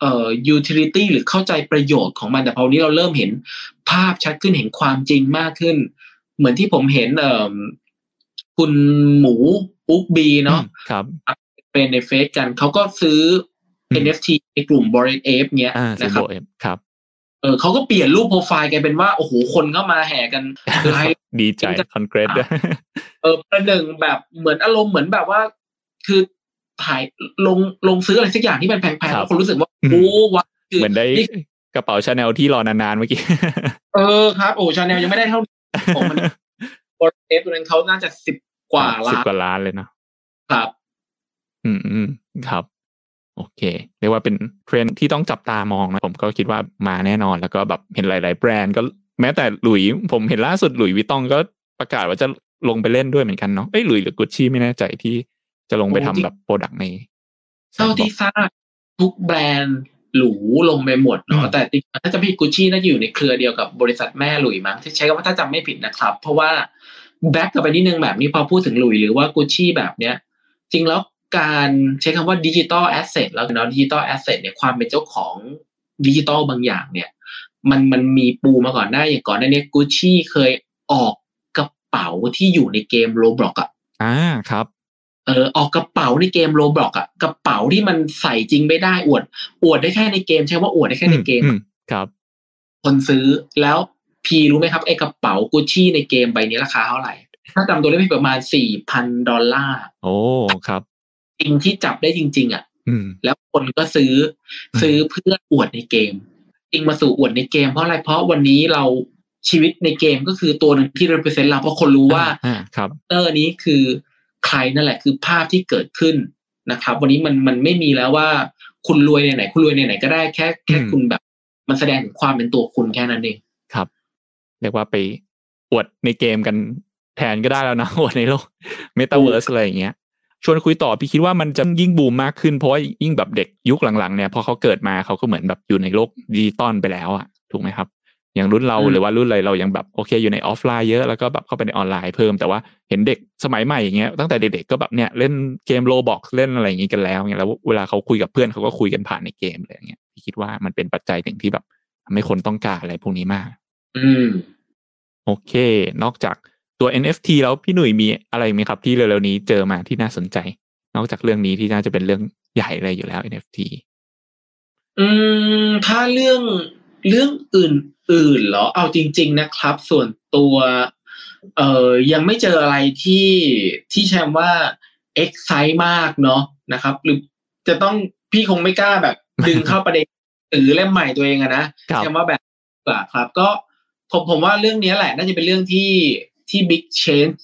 เอ่อ utility หรือเข้าใจประโยชน์ของมันแต่พอวันนี้เราเริ่มเห็นภาพชัดขึ้นเห็นความจริงมากขึ้น เหมือนที่ผมเห็นเอ่อคุณหมูอุ๊กบีเนาะครับ เป็นในเฟซกันเขาก็ซื้ออม NFT ในกลุ่ม b o r e d Ape เนี้ยอ่าซินะโบครับเอ็มครับเออเขาก็เปลี่ยนรูปโปรไฟล์กลายเป็นว่าโอ้โหคนก็มาแห่กันไลค์ดีใจคอนเกรสด้วยเออประหนึ่งแบบเหมือนอารมณ์เหมือนแบบว่า คือถ่ายลงลงซื้ออะไรสักอย่างที่มันแพงๆครัแล้บวคนรู้สึกว่าอืมโอ้วะคือเหมือนได้นี่กระเป๋าชาแนลที่รอนานๆเมื่อกี้ เออครับ โอ้ชาแนลยังไม่ได้เท่าของมันบอร์เอฟตัวนั้นเขาน่าจะสิบกว่าสิบล้านกว่าล้านเลยเนาะครับ อืมอืมครับ โอเค เรียกว่าเป็นเทรนด์ที่ต้องจับตามองนะผมก็คิดว่ามาแน่นอน แล้วก็แบบเห็นหลาย ๆ แบรนด์ก็แม้แต่หลุยผมเห็นล่าสุด Louis Vuitton ก็ประกาศว่าจะลงไปเล่นด้วยเหมือนกันเนาะเอ้ยหลุยหรือกุชชี่ไม่แน่ใจที่จะลงไปทำแบบ product ในเท่าที่ทราบทุกแบรนด์หรูลงไปหมดเนาะแต่ถ้าจะพี่กุชชี่น่าจะอยู่ในเครือเดียวกับบริษัทแม่หลุยมั้งที่ใช้คำว่าถ้าจำไม่ผิดนะครับ เพราะว่า back กลับไปนิดนึงแบบนี้พอพูดถึงหลุยหรือว่ากุชชี่แบบเนี้ย จริงแล้ว การใช้คำว่า digital asset แล้วเนาะ digital asset เนี่ยความเป็นเจ้าของดิจิตอลบางอย่างเนี่ย มันมันมีปูมาก่อนได้อย่างก่อนหน้านี้กุชชี่เคยออกกระเป๋าที่อยู่ในเกม Roblox อะอ่าครับเออออกกระเป๋าในเกม Roblox อะกระเป๋าที่มันใส่จริงไม่ได้อวด อวดได้แค่ในเกม ใช่ว่าอวดได้แค่ในเกมอืมครับ คนซื้อแล้วพี่รู้ไหมครับไอ้กระเป๋ากุชชี่ในเกมใบนี้ราคาเท่าไหร่ถ้าจำตัวได้ไม่ผิดประมาณสี่พันดอลลาร์โอ้ครับ จริงที่จับได้จริง ๆ อะอืมแล้วคนก็ซื้อซื้อเพื่ออวดในเกม จริงมาสู่อวดในเกมเพราะอะไรเพราะวันนี้เราชีวิตในเกมก็คือตัวหนึ่งที่ represent เราเพราะคนรู้ว่าอ่าครับเตอร์นี้คือใครนั่นแหละคือภาพที่เกิดขึ้นนะครับ วันนี้มันมันไม่มีแล้วว่าคุณรวยในไหน คุณรวยในไหนก็ได้แค่แค่อืมคุณแบบ มันแสดงถึงความเป็นตัวคุณแค่นั้นเองครับ เรียกว่าไปอวดในเกมกันแทนก็ได้แล้วนะอวดในโลกเมตาเวิร์สอะไรอย่างเงี้ย ชวนคุยต่อพี่คิดว่ามันจะยิ่งบูมมากขึ้นเพราะว่ายิ่งแบบเด็กยุคหลังๆเนี่ยพอเขาเกิดมาเขาก็เหมือนแบบอยู่ในโลกดิจิตอลไปแล้วอะถูกไหมครับอย่างรุ่นเราอืมหรือว่ารุ่นอะไรเรายังแบบโอเคอยู่ในออฟไลน์เยอะแล้วก็แบบเข้าไปในออนไลน์เพิ่มแต่ว่าเห็นเด็กสมัยใหม่อย่างเงี้ยตั้งแต่เด็กๆก็แบบเนี่ยเล่นเกม Roblox เล่นอะไรอย่างงี้กันแล้วเนี่ยแล้วเวลาเขาคุยกับเพื่อนเขาก็คุยกันผ่านในเกมเลยอย่างเงี้ยพี่คิดว่ามันเป็นปัจจัยหนึ่งที่แบบทำให้คนต้องการอะไรพวกนี้มาก อืม โอเค นอกจาก ตัว NFT แล้วพี่หนุ่ยมีอะไรไหมครับที่เร็วๆนี้เจอมาที่น่าสนใจ นอกจากเรื่องนี้ที่น่าจะเป็นเรื่องใหญ่เลยอยู่แล้ว NFT อืมถ้าเรื่องเรื่องอื่นๆเหรอเอาจริง ๆ นะครับ ส่วนตัว เอ่อยังไม่เจออะไรที่ที่แชมว่า excite มากเนาะนะครับ หรือจะต้องพี่คงไม่กล้าแบบ ดึงเข้าประเด็นหรือเล่มใหม่ตัวเองอะนะครับแชมว่าแบบกว่าครับ ก็ผมผมว่าเรื่องนี้แหละ น่าจะเป็นเรื่องที่ ที่ big change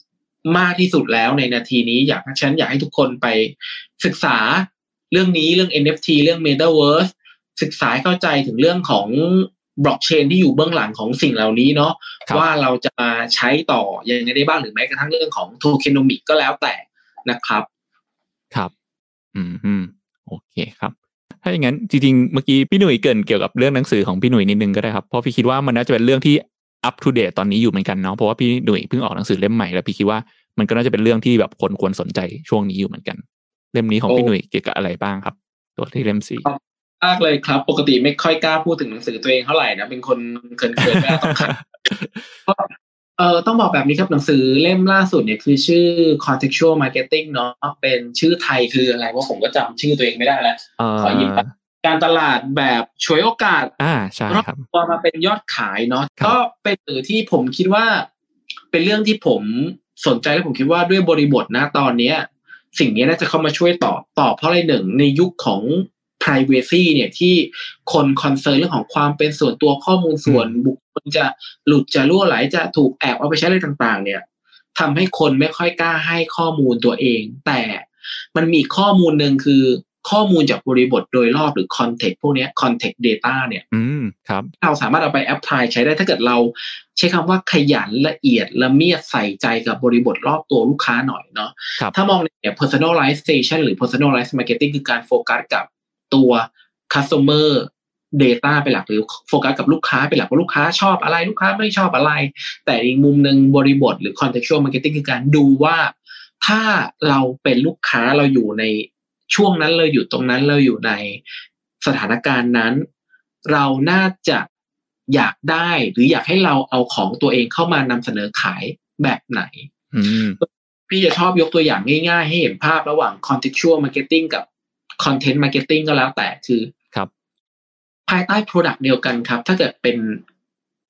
มากที่สุดแล้วในนาทีนี้อยากฉันอยากให้ทุกคนไปศึกษาเรื่องนี้เรื่อง NFT เรื่อง Metaverse ศึกษาให้เข้าใจถึงเรื่องของบล็อกเชนที่อยู่เบื้องหลังของสิ่งเหล่านี้เนาะครับว่าเราจะมาใช้ต่อยังไงได้บ้างหรือแม้กระทั่งเรื่องของโทเคนอมิกก็แล้วแต่นะครับ ครับอืมอืมโอเคครับ ถ้าอย่างนั้นจริงๆ เมื่อกี้พี่หนุ่ยเกรินเกี่ยวกับเรื่องหนังสือของพี่หนุ่ยนิดนึงก็ได้ครับ เพราะพี่คิดว่ามันน่าจะเป็นเรื่องที่ up to date ตอนนี้อยู่เหมือนกันเนาะเพราะว่าพี่หนุ่ยเพิ่งออกหนังสือเล่มใหม่แล้วพี่คิดว่ามันก็น่าจะเป็นเรื่องที่แบบคนควรสนใจช่วงนี้อยู่เหมือนกัน เล่มนี้ของโอ้พี่หนุ่ยเกี่ยวกับอะไรบ้างครับ ตัวที่เล่มสี่มากเลยครับ ปกติไม่ค่อยกล้าพูดถึงหนังสือตัวเองเท่าไหร่นะเป็นคนเขินๆไม่ต้องขัดเออต้องบอกแบบนี้ครับหนังสือเล่มล่าสุดเนี่ยคือชื่อ contextual marketing เนาะเป็นชื่อไทยคืออะไรว่าผมก็จำชื่อตัวเองไม่ได้แล้วเอ่ขอหยิบอมา การตลาดแบบฉวยโอกาสอ่าใช่ครับพอมาเป็นยอดขายเนาะครับก็เป็นสื่อที่ผมคิดว่า เป็นเรื่องที่ผมสนใจและผมคิดว่าด้วยบริบทนะตอนเนี้ย สิ่งนี้น่าจะเข้ามาช่วยตอบตอบเพราะอะไรหนึ่งในยุคของ privacy เนี่ยที่คนคอนเซิร์นเรื่องของความเป็นส่วนตัวข้อมูลส่วนบุคคลจะหลุดจะรั่วไหลจะถูกแอบเอาไปใช้อะไรต่าง ๆ เนี่ยทำให้คนไม่ค่อยกล้าให้ข้อมูลตัวเอง แต่มันมีอีกข้อมูลหนึ่งคือ ข้อมูลจากบริบทโดยรอบหรือ context พวกเนี้ย context data เนี่ยอืมครับเราสามารถเอาไปแอพพลายใช้ได้ถ้าเกิดเรา ใช้คำว่าขยันละเอียดละเมียดใส่ใจกับบริบทรอบตัวลูกค้าหน่อยเนาะครับถ้ามองในเนี่ย personalization หรือ personalized marketing คือการโฟกัสกับตัว customer data เป็นหลักหรือโฟกัสกับลูกค้าเป็นหลักว่าลูกค้าชอบอะไรลูกค้าไม่ชอบอะไร แต่อีกมุมหนึ่งบริบทหรือ contextual marketing คือการดูว่า ถ้าเราเป็นลูกค้าเราอยู่ใน ช่วงนั้นเราอยู่ตรงนั้นเราอยู่ในสถานการณ์นั้น เราน่าจะอยากได้หรืออยากให้เราเอาของตัวเองเข้ามานำเสนอขายแบบไหนอืมพี่จะชอบยกตัวอย่างง่ายๆ ให้เห็นภาพระหว่าง contextual marketing กับ content marketing ก็แล้วแต่คือครับ ภายใต้ product เดียวกันครับ ถ้าเกิดเป็น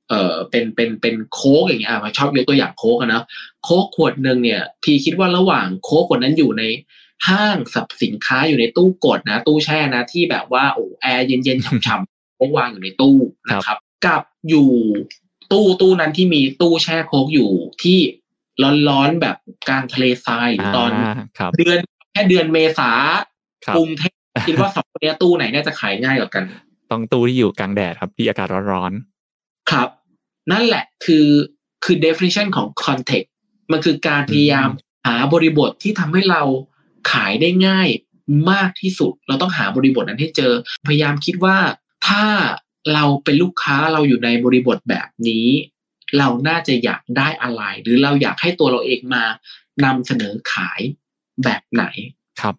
เอ่อเป็นเป็นเป็นโค้กอย่างเงี้ยอะชอบยกตัวอย่างโค้กอะนะโค้กขวดหนึ่งเนี่ย พี่คิดว่าระหว่างโค้กขวดนั้นอยู่ใน ห้างสรรพสินค้าอยู่ในตู้กดนะ ตู้แช่นะ ที่แบบว่าโอ้แอร์เย็นๆฉ่ำๆโค้กวางอยู่ในตู้นะครับ กับอยู่ตู้ตู้นั้นที่มีตู้แช่โค้กอยู่ที่ร้อนๆแบบกลางทะเลทรายหรือตอนาครับเดือนแค่เดือนเมษาครับกรุงเทพคิดว่าสองตัวเนี้ยตู้ไหนน่าจะขายง่ายกว่ากัน ต้องตู้ที่อยู่กลางแดดครับที่อากาศร้อนครับ นั่นแหละคือคือ definition ของ context มันคือการพยายามหาบริบทที่ทำให้เรา ขายได้ง่ายมากที่สุด เราต้องหาบริบทนั้นให้เจอ พยายามคิดว่าถ้าเราเป็นลูกค้าเราอยู่ในบริบทแบบนี้ เราน่าจะอยากได้อะไร หรือเราอยากให้ตัวเราเองมานำเสนอขายแบบไหนครับ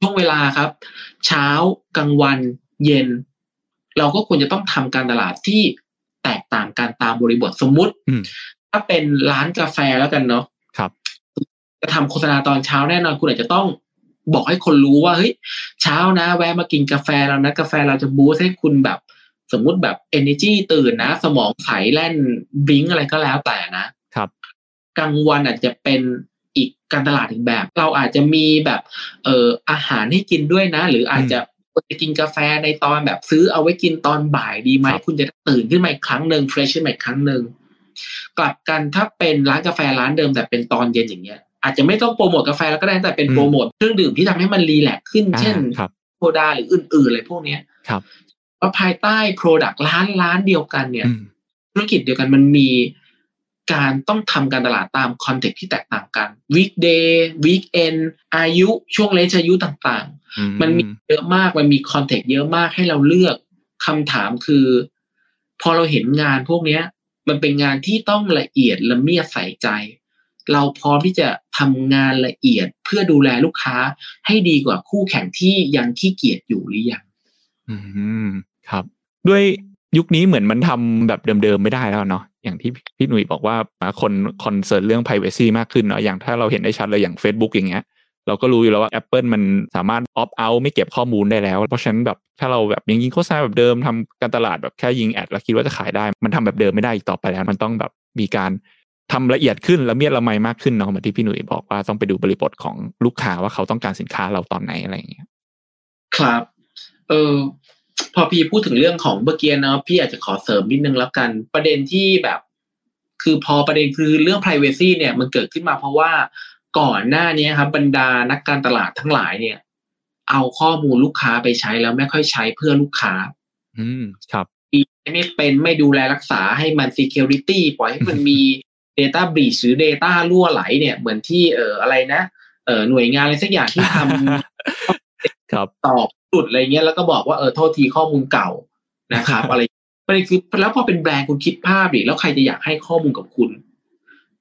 ช่วงเวลาครับ เช้ากลางวันเย็น เราก็ควรจะต้องทำการตลาดที่แตกต่างกันตามบริบทสมมุติอืมถ้าเป็นร้านกาแฟแล้วกันเนาะครับ จะทำโฆษณาตอนเช้าแน่นอนคุณอาจจะต้องบอกให้คนรู้ว่าเฮ้ยเช้านะ แวะมากินกาแฟเรานะกาแฟเราจะ boost ให้คุณแบบ สมมุติแบบ energy ตื่นนะ สมองใสแล่นบลิงอะไรก็แล้วแต่นะครับกลางวันอาจจะเป็นอีกการตลาดอีกแบบ เราอาจจะมีแบบเอ่ออาหารให้กินด้วยนะ หรืออาจจะจะกินกาแฟในตอนแบบซื้อเอาไว้กินตอนบ่ายดีไหมครับคุณจะตื่นขึ้นมาอีกครั้งหนึ่ง fresh ขึ้นมาอีกครั้งหนึ่งกลับกันถ้าเป็นร้านกาแฟร้านเดิมแต่เป็นตอนเย็นอย่างเงี้ย อาจจะไม่ต้องโปรโมทกาแฟแล้วก็ได้แต่เป็นอืมโปรโมทเครื่องดื่มที่ทำให้มัน relax ขึ้นอ่าเช่นครับโซดาหรืออื่นๆอะไรพวกเนี้ยครับว่าภายใต้ product ร้านร้านเดียวกันเนี่ยอืมธุรกิจเดียวกันมันมีการต้องทำการตลาดตาม context ที่แตกต่างกัน weekday weekend อายุช่วง range อายุต่างอื่นๆมันมีเยอะมากมันมี context เยอะมากให้เราเลือกคำถามคือ พอเราเห็นงานพวกเนี้ย มันเป็นงานที่ต้องละเอียดละเมียดใส่ใจ เราพร้อมที่จะทำงานละเอียดเพื่อดูแลลูกค้าให้ดีกว่าคู่แข่งที่ยังขี้เกียจอยู่หรือยังอืมครับ ด้วยยุคนี้เหมือนมันทำแบบเดิมๆไม่ได้แล้วเนาะอย่างที่พี่หนุ่ยบอกว่าคน concern เรื่อง p r i เวซีมากขึ้นเนาะอย่างถ้าเราเห็นได้ชัดเลยอย่าง Facebook อย่างเงี้ยเราก็รู้อยู่แล้วว่า Apple มันสามารถ opt out ไม่เก็บข้อมูลได้แล้ว เพราะฉะนั้นแบบถ้าเราแบบยังยิงโฆษณาแบบเดิมทำการตลาดแบบแค่ยิง ad แล้วคิดว่าจะขายได้ มันทำแบบเดิมไม่ได้อีกต่อไปแล้ว มันต้องแบบมีการ ทำละเอียดขึ้นละเมียดละไมมากขึ้นเนาะเหมือนที่พี่หนุ่ยบอกว่าต้องไปดูบริบทของลูกค้าว่าเขาต้องการสินค้าเราตอนไหนอะไรอย่างเงี้ยครับ เออพอพี่พูดถึงเรื่องของเมื่อกี้เนาะพี่อาจจะขอเสริมนิดนึงแล้วกัน ประเด็นที่แบบ คือพอประเด็นคือเรื่อง p r i เวซีเนี่ยมันเกิดขึ้นมาเพราะว่าก่อนหน้านี้ครับบรรดานักการตลาดทั้งหลายเนี่ย เอาข้อมูลลูกค้าไปใช้แล้วไม่ค่อยใช้เพื่อลูกค้า อืมครับไม่เป็นไม่ดูแลรักษาให้มัน security ปล่อยให้มันมี data breach หรือ data รั่วไหลเนี่ยเหมือนที่เอออะไรนะเออหน่วยงานอะไรสักอย่างที่ทำครับตอบหลุดอะไรเงี้ยแล้วก็บอกว่าเออโทษทีข้อมูลเก่านะครับ อะไรประเด็นคือแล้วพอเป็นแบรนด์คุณคิดภาพดิแล้วใครจะอยากให้ข้อมูลกับคุณ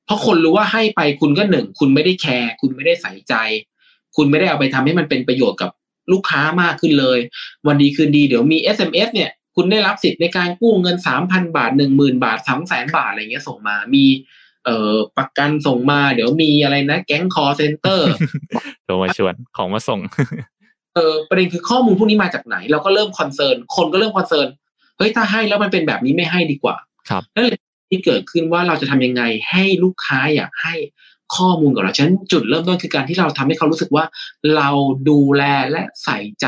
เพราะคนรู้ว่าให้ไปคุณก็หนึ่งคุณไม่ได้แคร์คุณไม่ได้ใส่ใจ คุณไม่ได้เอาไปทำให้มันเป็นประโยชน์กับลูกค้ามากขึ้นเลย วันดีคืนดีเดี๋ยวมี SMS เนี่ย คุณได้รับสิทธิ์ในการกู้เงินสามพันบาทหนึ่งหมื่นบาทสามแสนบาทอะไรเงี้ยส่งมามี เอ่อประกันส่งมาเดี๋ยวมีอะไรนะแก๊ง call centerโทรมาชวนของมาส่งเออประเด็นคือข้อมูลพวกนี้มาจากไหน เราก็เริ่ม concern คนก็เริ่ม concern เฮ้ยถ้าให้แล้วมันเป็นแบบนี้ไม่ให้ดีกว่า ครับนั่นเลยที่เกิดขึ้นว่าเราจะทำยังไงให้ลูกค้าอยากให้ข้อมูลกับเราฉะนั้นจุดเริ่มต้นคือการที่เราทำให้เขารู้สึกว่า เราดูแลและใส่ใจ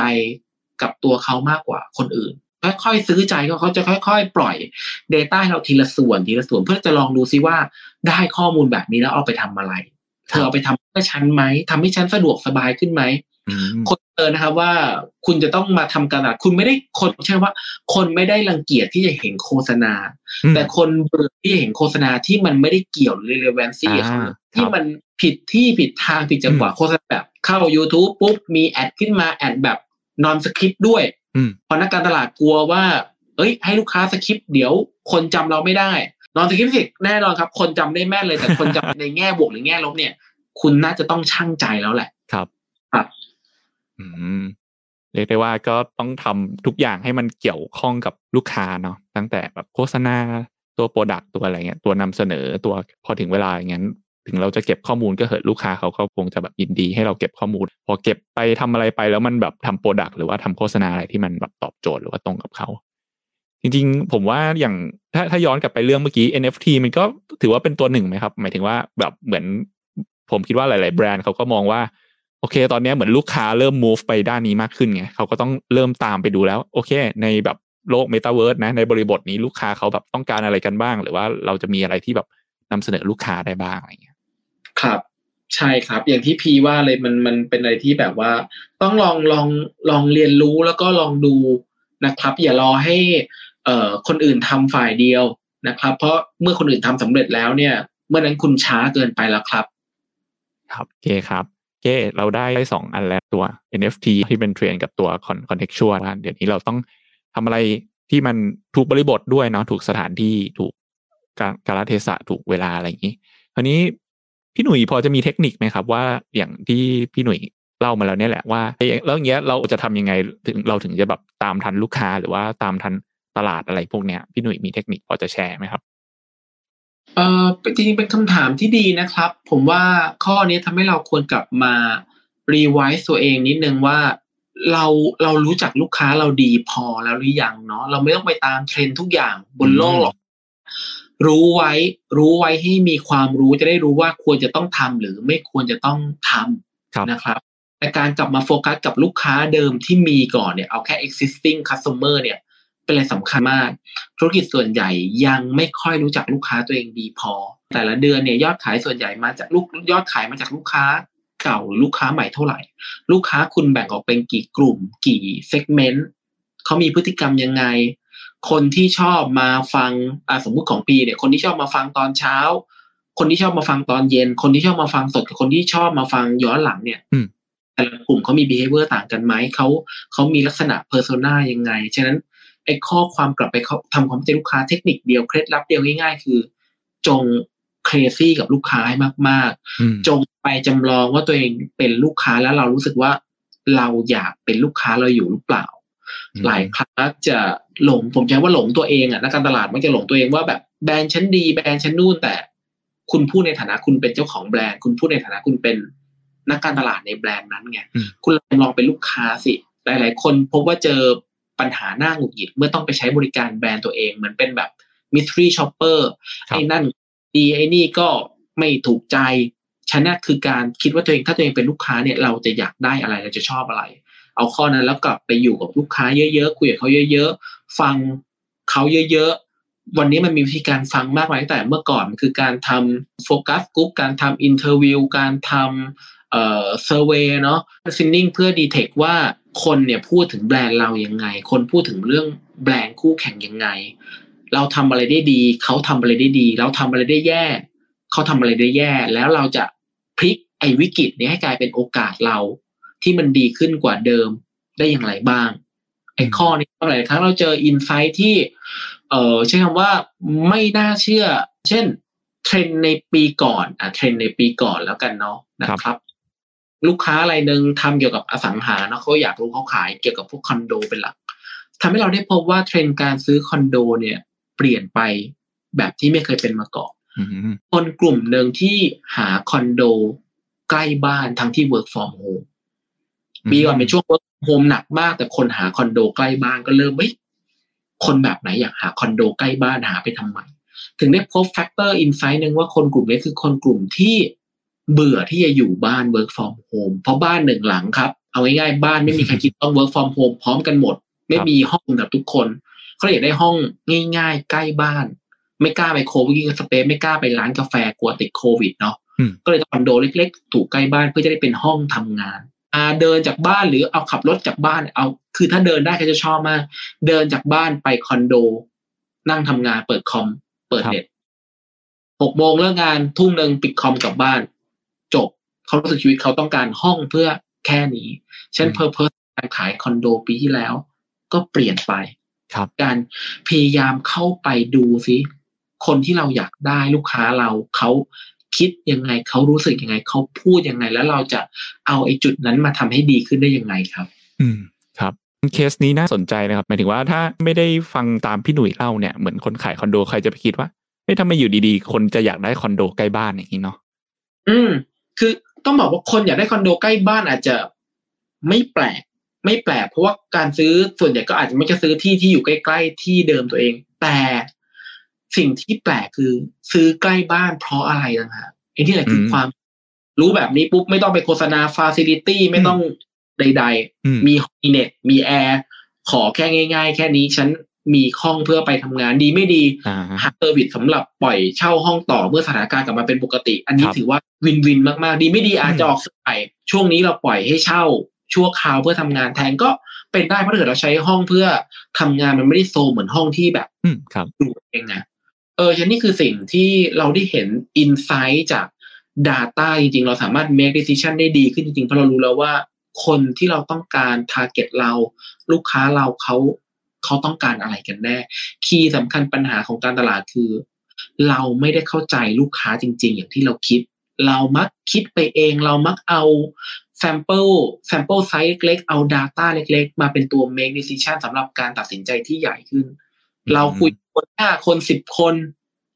กับตัวเขามากกว่าคนอื่น ค่อยๆซื้อใจเขาเขาจะค่อย ๆ ปล่อย Data ให้เราทีละส่วนทีละส่วนเพื่อจะลองดูซิว่าได้ข้อมูลแบบนี้แล้วเอาไปทำอะไร เธอเอาไปทำเพื่อฉันไหมทำให้ฉันสะดวกสบายขึ้นไหมอืมคนเจอนะครับว่าคุณจะต้องมาทำการตลาดคุณไม่ได้คนใช่ว่า คนไม่ได้รังเกียจที่จะเห็นโฆษณา แต่คนเบื่อที่จะเห็นโฆษณาที่มันไม่ได้เกี่ยวหรือ relevancy กับเขาเลยอ่าที่มันผิดที่ผิดทางผิดจังหวะโฆษณาแบบเข้า YouTube ปุ๊บมีแอดขึ้นมาแอดแบบ non script ด้วยอืม เพราะนักการตลาดกลัวว่า เอ้ย ให้ลูกค้าสคริปต์เดี๋ยวคนจำเราไม่ได้นอนสคริปต์สิแน่นอนครับ คนจำได้แม่นเลยแต่คนจำในแง่บวกหรือแง่ลบเนี่ย คุณน่าจะต้องชั่งใจแล้วแหละ ครับครับอืมเรียกได้ว่าก็ต้องทำทุกอย่างให้มันเกี่ยวข้องกับลูกค้าเนาะตั้งแต่แบบโฆษณาตัว product ตัวอะไรเงี้ยตัวนำเสนอตัวพอถึงเวลาอย่างนั้น ถึงเราจะเก็บข้อมูลก็เหอะลูกค้าเขาก็คงจะแบบยินดีให้เราเก็บข้อมูล พอเก็บไปทำอะไรไปแล้วมันแบบทำ product หรือว่าทำโฆษณาอะไรที่มันแบบตอบโจทย์หรือว่าตรงกับเขาจริงๆ ผมว่าอย่างถ้าถ้าย้อนกลับไปเรื่องเมื่อกี้ NFT มันก็ถือว่าเป็นตัวหนึ่งไหมครับ หมายถึงว่าแบบเหมือน ผมคิดว่าหลาย ๆ แบรนด์เขาก็มองว่า โอเค ตอนนี้เหมือนลูกค้าเริ่ม move ไปด้านนี้มากขึ้นไงเขาก็ต้องเริ่มตามไปดูแล้ว โอเค ในแบบโลก Metaverse นะ ในบริบทนี้ลูกค้าเขาแบบต้องการอะไรกันบ้าง หรือว่าเราจะมีอะไรที่แบบนำเสนอลูกค้าได้บ้างอะไรอย่างเงี้ย ครับใช่ครับ อย่างที่พีว่าเลยมันมันเป็นอะไรที่แบบว่า ต้องลองลองลองเรียนรู้แล้วก็ลองดูนะครับ อย่ารอให้เอ่อคนอื่นทำฝ่ายเดียวนะครับ เพราะเมื่อคนอื่นทำสำเร็จแล้วเนี่ย เมื่อนั้นคุณช้าเกินไปแล้วครับ ครับโอเคครับเคเราได้ได้สองอันแล้วตัว NFT ที่เป็นเทรนกับตัว contextual ว่าเดี๋ยวนี้เราต้องทำอะไรที่มันถูกบริบทด้วยเนาะถูกสถานที่ถูกการกาลเทศะถูกเวลาอะไรอย่างนี้คราวนี้ พี่หนุ่ยพอจะมีเทคนิคไหมครับว่าอย่างที่พี่หนุ่ยเล่ามาแล้วเนี่ยแหละว่าแล้วอย่างเงี้ยเราจะทำยังไงถึงเราถึงจะแบบตามทันลูกค้าหรือว่าตามทันตลาดอะไรพวกเนี้ยพี่หนุ่ยมีเทคนิคพอจะแชร์ไหมครับเออจริงๆเป็นคำถามที่ดีนะครับ ผมว่าข้อนี้ทำให้เราควรกลับมา revise ตัวเองนิดนึงว่าเราเรารู้จักลูกค้าเราดีพอแล้วหรือยังเนาะเราไม่ต้องไปตามเทรนด์ทุกอย่างบนโลกหรอก รู้ไว้ รู้ไว้ให้มีความรู้จะได้รู้ว่าควรจะต้องทำหรือไม่ควรจะต้องทำนะครับแต่การกลับมาโฟกัสกับลูกค้าเดิมที่มีก่อนเนี่ยเอาแค่ existing customer เนี่ยเป็นอะไรสำคัญมาก ธุรกิจส่วนใหญ่ยังไม่ค่อยรู้จักลูกค้าตัวเองดีพอ แต่ละเดือนเนี่ยยอดขายส่วนใหญ่มาจากลูกยอดขายมาจากลูกค้าเก่าหรือลูกค้าใหม่เท่าไหร่ ลูกค้าคุณแบ่งออกเป็นกี่กลุ่ม กี่เซกเมนต์เขามีพฤติกรรมยังไง คนที่ชอบมาฟังอ่าสมมุติของปีเนี่ย คนที่ชอบมาฟังตอนเช้า คนที่ชอบมาฟังตอนเย็น คนที่ชอบมาฟังสดกับคนที่ชอบมาฟังย้อนหลังเนี่ยแต่ละกลุ่มเขามี behavior ต่างกันไหมเขาเขามีลักษณะ persona ยังไง ฉะนั้นไอ้ข้อความกลับไปเขาทำความเข้าใจลูกค้าเทคนิคเดียวเคล็ดลับเดียวง่ายๆ คือ จงเครซี่กับลูกค้าให้มาก ๆ จงไปจำลองว่าตัวเองเป็นลูกค้าแล้วเรารู้สึกว่าเราอยากเป็นลูกค้าเราอยู่หรือเปล่า หลายครั้งจะหลงผมใช้ว่าหลงตัวเองอะนักการตลาดมันจะหลงตัวเองว่าแบบแบรนด์ชั้นดีแบรนด์ชั้นนู่นแต่คุณพูดในฐานะคุณเป็นเจ้าของแบรนด์ คุณพูดในฐานะคุณเป็นนักการตลาดในแบรนด์นั้นไงคุณลองเป็นลูกค้าสิหลาย ๆ คนพบว่าเจอปัญหาหน้าหงุดหงิดเมื่อต้องไปใช้บริการแบรนด์ตัวเองเหมือนเป็นแบบmystery shopper ไอ้นั่นดีไอ้นี่ก็ไม่ถูกใจชนะคือการคิดว่าตัวเองถ้าตัวเองเป็นลูกค้าเนี่ยเราจะอยากได้อะไรเราจะชอบอะไร เอาข้อนั้นแล้วกลับไปอยู่กับลูกค้าเยอะๆคุยกับเขาเยอะ ๆ ฟังเขาเยอะๆวันนี้มันมีวิธีการฟังมากมายแต่เมื่อก่อนคือการทำ focus group การทำ interview การทำเอ่อ survey เนาะ listening เพื่อ detect ว่าคนเนี่ยพูดถึงแบรนด์เรายังไง คนพูดถึงเรื่องแบรนด์คู่แข่งยังไง เราทำอะไรได้ดี เขาทำอะไรได้ดี เราทำอะไรได้แย่ เขาทำอะไรได้แย่ แล้วเราจะพลิกไอ้วิกฤตนี้ให้กลายเป็นโอกาสเรา ที่มันดีขึ้นกว่าเดิมได้อย่างไรบ้างไอ้ข้อนี้หลายครั้งเราเจออินไซต์ที่ เออใช้คำว่าไม่น่าเชื่อ เช่นเทรนในปีก่อนอะเทรนในปีก่อนแล้วกันเนาะนะครับ ลูกค้ารายหนึ่งทำเกี่ยวกับอสังหาเนาะเขาอยากรู้เขาขายเกี่ยวกับพวกคอนโดเป็นหลักทำให้เราได้พบว่าเทรนด์การซื้อคอนโดเนี่ย เปลี่ยนไปแบบที่ไม่เคยเป็นมาก่อนคนกลุ่มหนึ่งที่หาคอนโดใกล้บ้านทั้งที่ work from home ปีก่อนเป็นช่วง work from home หนักมาก แต่คนหาคอนโดใกล้บ้านก็เริ่มเฮ้ยคนแบบไหนอยากหาคอนโดใกล้บ้านหาไปทำไมถึงได้พบ factor insight หนึ่งว่าคนกลุ่มนี้คือคนกลุ่มที่เบื่อที่จะอยู่บ้าน work from home เพราะบ้านหนึ่งหลังครับ เอาง่ายๆบ้านไม่มีใครคิดต้อง work from home พร้อมกันหมด ไม่มีห้องแบบทุกคนเขาอยากได้ห้องง่าย ๆ ใกล้บ้าน ไม่กล้าไปโควิดสเปซไม่กล้าไปร้านกาแฟกลัวติดโควิดเนาะก็เลยคอนโดเล็ก ๆ ถูกใกล้บ้านเพื่อจะได้เป็นห้องทำงาน อ่าเดินจากบ้านหรือเอาขับรถจากบ้านเอา คือถ้าเดินได้เขาจะชอบมาก เดินจากบ้านไปคอนโด นั่งทำงานเปิดคอม เปิดเน็ตหกโมงเลิกงานทุ่มหนึ่งปิดคอมกลับบ้าน จบเขารู้สึกชีวิตเขาต้องการห้องเพื่อแค่นี้ เช่นเพอร์เพสการขายคอนโดปีที่แล้ว ก็เปลี่ยนไปครับ การพยายามเข้าไปดูซิคนที่เราอยากได้ลูกค้าเราเขา คิดยังไงเขารู้สึกยังไงเขาพูดยังไง แล้วเราจะเอาไอ้จุดนั้นมาทำให้ดีขึ้นได้ยังไงครับ อืมครับเคสนี้น่าสนใจนะครับหมายถึงว่าถ้าไม่ได้ฟังตามพี่หนุ่ยเล่าเนี่ยเหมือนคนขายคอนโดใครจะไปคิดว่าเฮ้ยทำไมอยู่ดีๆ คนจะอยากได้คอนโดใกล้บ้านอย่างนี้เนาะอืม คือต้องบอกว่าคนอยากได้คอนโดใกล้บ้านอาจจะไม่แปลก ไม่แปลก เพราะว่าการซื้อส่วนใหญ่ก็อาจจะไม่จะซื้อที่ที่อยู่ใกล้ ๆ ที่เดิมตัวเอง แต่ สิ่งที่แปลกคือซื้อใกล้บ้านเพราะอะไรนะฮะไอ้นี่แหละคือความ รู้แบบนี้ปุ๊บไม่ต้องไปโฆษณา facility ไม่ต้องใด ๆ มีเน็ตมีแอร์ขอแค่ง่าย ๆ แค่นี้ฉันมีห้องเพื่อไปทำงานดีไม่ดีหา service สำหรับปล่อยเช่าห้องต่อเมื่อสถานการณ์กลับมาเป็นปกติ อันนี้ถือว่า win-win มากๆ ดีไม่ดีอาจจะออกสายช่วงนี้เราปล่อยให้เช่า ชั่วคราวเพื่อทำงานแทนก็เป็นได้เพราะถ้าเกิดเราใช้ห้องเพื่อทำงานมันไม่ได้โทรมเหมือนห้องที่แบบครับดูเองนะ เออฉันนี่คือสิ่งที่เราได้เห็น insight จาก Data จริงๆ เราสามารถ make decision ได้ดีขึ้นจริงๆ เพราะเรารู้แล้วว่าคนที่เราต้องการ target เราลูกค้าเราเขาเขาต้องการอะไรกันแน่ คีย์สำคัญปัญหาของการตลาดคือ เราไม่ได้เข้าใจลูกค้าจริง ๆ อย่างที่เราคิด เรามักคิดไปเอง เรามักเอา sample sample size เล็กๆเอา data เล็ก ๆ มาเป็นตัว make decision สำหรับการตัดสินใจที่ใหญ่ขึ้น เราคุย คนห้าคนสิบคน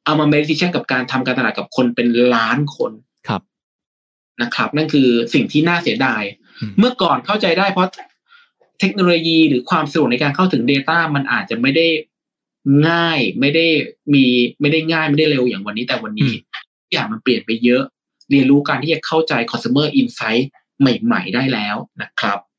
เอามา make decision กับการทำการตลาดกับคนเป็นล้านคนครับนะครับ นั่นคือสิ่งที่น่าเสียดายอืมเมื่อก่อนเข้าใจได้เพราะเทคโนโลยีหรือความสะดวกในการเข้าถึง Data มันอาจจะไม่ได้ง่ายไม่ได้มีไม่ได้ง่ายไม่ได้เร็วอย่างวันนี้แต่วันนี้ทุกอย่างมันเปลี่ยนไปเยอะ เรียนรู้การที่จะเข้าใจ consumer insight ใหม่ ๆ ได้แล้วนะครับครับ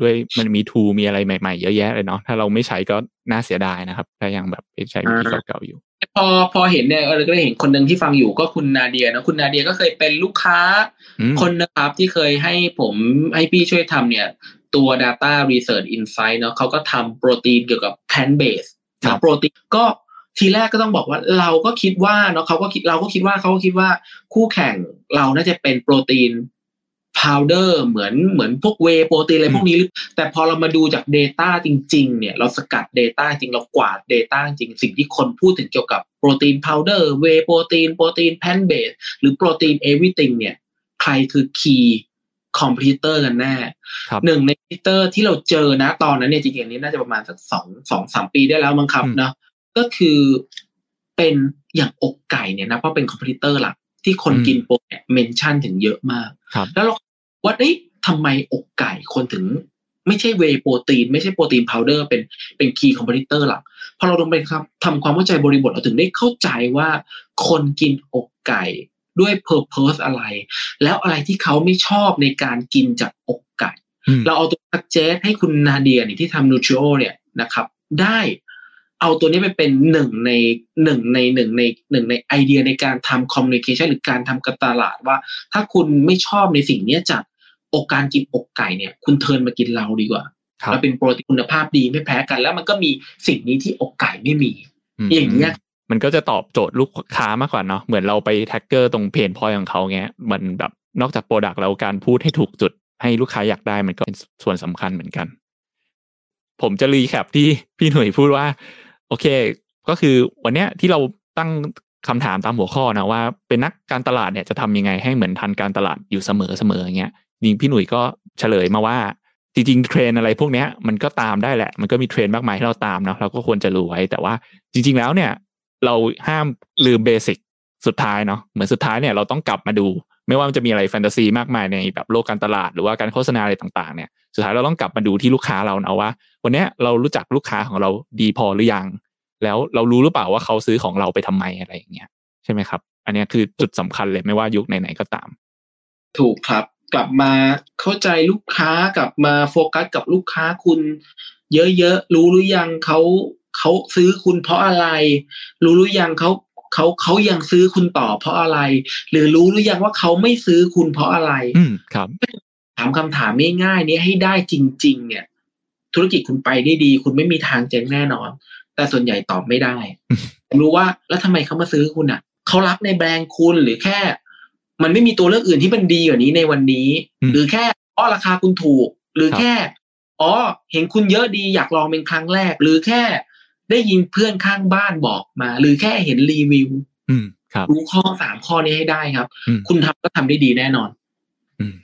ด้วยมันมีทูมีอะไรใหม่ๆ เยอะแยะเลยเนาะถ้าเราไม่ใช้ก็น่าเสียดายนะครับ ถ้ายังแบบไปใช้วิธีเก่าๆอยู่ พอพอเห็นเนี่ยเราก็ได้เห็นคนหนึ่งที่ฟังอยู่ก็คุณนาเดียนะคุณนาเดียก็เคยเป็นลูกค้าอืมคนนะครับที่เคยให้ผมให้พี่ช่วยทำเนี่ย ตัว Data Research Insight เนาะเขาก็ทำโปรตีนเกี่ยวกับ plant base ครับนะโปรตีนก็ทีแรกก็ต้องบอกว่าเราก็คิดว่าเนาะเขาก็คิดเราก็คิดว่าเขาก็คิดว่าคู่แข่งเราน่าจะเป็นโปรตีน พาวเดอร์เหมือนเหมือนพวกเวโปรตีนอะไรพวกนี้หรือแต่พอเรามาดูจาก Data จริง ๆ เนี่ยเราสกัด Data จริงเรากวาด Data จริงสิ่งที่คนพูดถึงเกี่ยวกับ protein powder whey protein protein plant-based หรือ protein everything เนี่ยใครคือ key competitor กันแน่ครับหนึ่งใน competitor ที่เราเจอนะตอนนั้นเนี่ยจริงๆอันนี้น่าจะประมาณสักสองสองสามปีได้แล้วมั้งครับอืมเนาะก็คือเป็นอย่างอกไก่เนี่ยนะเพราะเป็น competitor หลักที่คนกินโปรเนี่ย mention ถึงเยอะมากครับแล้วเรา ว่าเอ๊ะทำไมอกไก่คนถึง ไม่ใช่ whey protein ไม่ใช่ protein powder เป็นเป็น key competitor หลักพอเราลงไปครับทำความเข้าใจบริบทเราถึงได้เข้าใจว่า คนกินอกไก่ด้วย purpose อะไร แล้วอะไรที่เขาไม่ชอบในการกินจากอกไก่อืมเราเอาตัว suggest ให้คุณนาเดียเนี่ยที่ทำนูทริโอเนี่ยนะครับ ได้เอาตัวนี้ไปเป็นหนึ่งในหนึ่งในหนึ่งในหนึ่งในไอเดียในการทำ communication หรือการทำการตลาดว่า ถ้าคุณไม่ชอบในสิ่งเนี้ยจาก อกการกินอกไก่เนี่ยคุณ turn มากินเราดีกว่าครับเราเป็นโปรตีนคุณภาพดีไม่แพ้กัน แล้วมันก็มีสิ่งนี้ที่อกไก่ไม่มีมอย่างเงี้ยมันก็จะตอบโจทย์ลูกค้ามากกว่าเนาะเหมือนเราไป trigger ตรง pain point ของเขาเงี้ยมันแบบนอกจาก product แล้วการพูดให้ถูกจุดให้ลูกค้าอยากได้มันก็เป็นส่วนสำคัญเหมือนกัน ผมจะ recap ที่พี่หนุ่ยพูดว่า โอเค ก็คือวันเนี้ยที่เราตั้งคำถามตามหัวข้อนะว่าเป็นนักการตลาดเนี่ยจะทำยังไงให้เหมือนทันการตลาดอยู่เสมอเสมออย่างเงี้ย จริงพี่หนุ่ยก็เฉลยมาว่า จริงๆเทรนอะไรพวกนี้มันก็ตามได้แหละ มันก็มีเทรนมากมายให้เราตามเนาะเราก็ควรจะรู้ไว้ แต่ว่าจริง ๆ แล้วเนี่ย เราห้ามลืมเบสิกสุดท้ายเนาะเหมือนสุดท้ายเนี่ยเราต้องกลับมาดู ไม่ว่ามันจะมีอะไรแฟนตาซีมากมายในแบบโลกการตลาดหรือว่าการโฆษณาอะไรต่างๆเนี่ยสุดท้ายเราต้องกลับมาดูที่ลูกค้าเรานะว่า วันนี้เรารู้จักลูกค้าของเราดีพอหรือยัง แล้วเรารู้หรือเปล่าว่าเขาซื้อของเราไปทำไมอะไรอย่างเงี้ยใช่ไหมครับ อันเนี้ยคือจุดสำคัญเลยไม่ว่ายุคไหนๆก็ตาม ถูกครับ กลับมาเข้าใจลูกค้ากลับมาโฟกัสกับลูกค้าคุณ เยอะๆรู้หรือยังเขาเขาซื้อคุณเพราะอะไร รู้หรือยังเขาเขาเขายังซื้อคุณต่อเพราะอะไร หรือรู้หรือยังว่าเขาไม่ซื้อคุณเพราะอะไร อืมครับ ถามคำถามง่ายๆนี้ให้ได้จริง ๆ เนี่ย ธุรกิจคุณไปได้ดี คุณไม่มีทางเจ๊งแน่นอน แต่ส่วนใหญ่ตอบไม่ได้อืมผมรู้ว่าแล้วทำไมเขามาซื้อคุณอะเขารักในแบรนด์คุณหรือแค่ มันไม่มีตัวเลือกอื่นที่มันดีกว่านี้ในวันนี้อืมหรือแค่อ๋อราคาคุณถูก หรือครับแค่อ๋อเห็นคุณเยอะดีอยากลองเป็นครั้งแรก หรือแค่ได้ยินเพื่อนข้างบ้านบอกมา หรือแค่เห็นรีวิวอืมครับรู้ข้อสามข้อนี้ให้ได้ครับอืมคุณทำก็ทำได้ดีแน่นอนอืม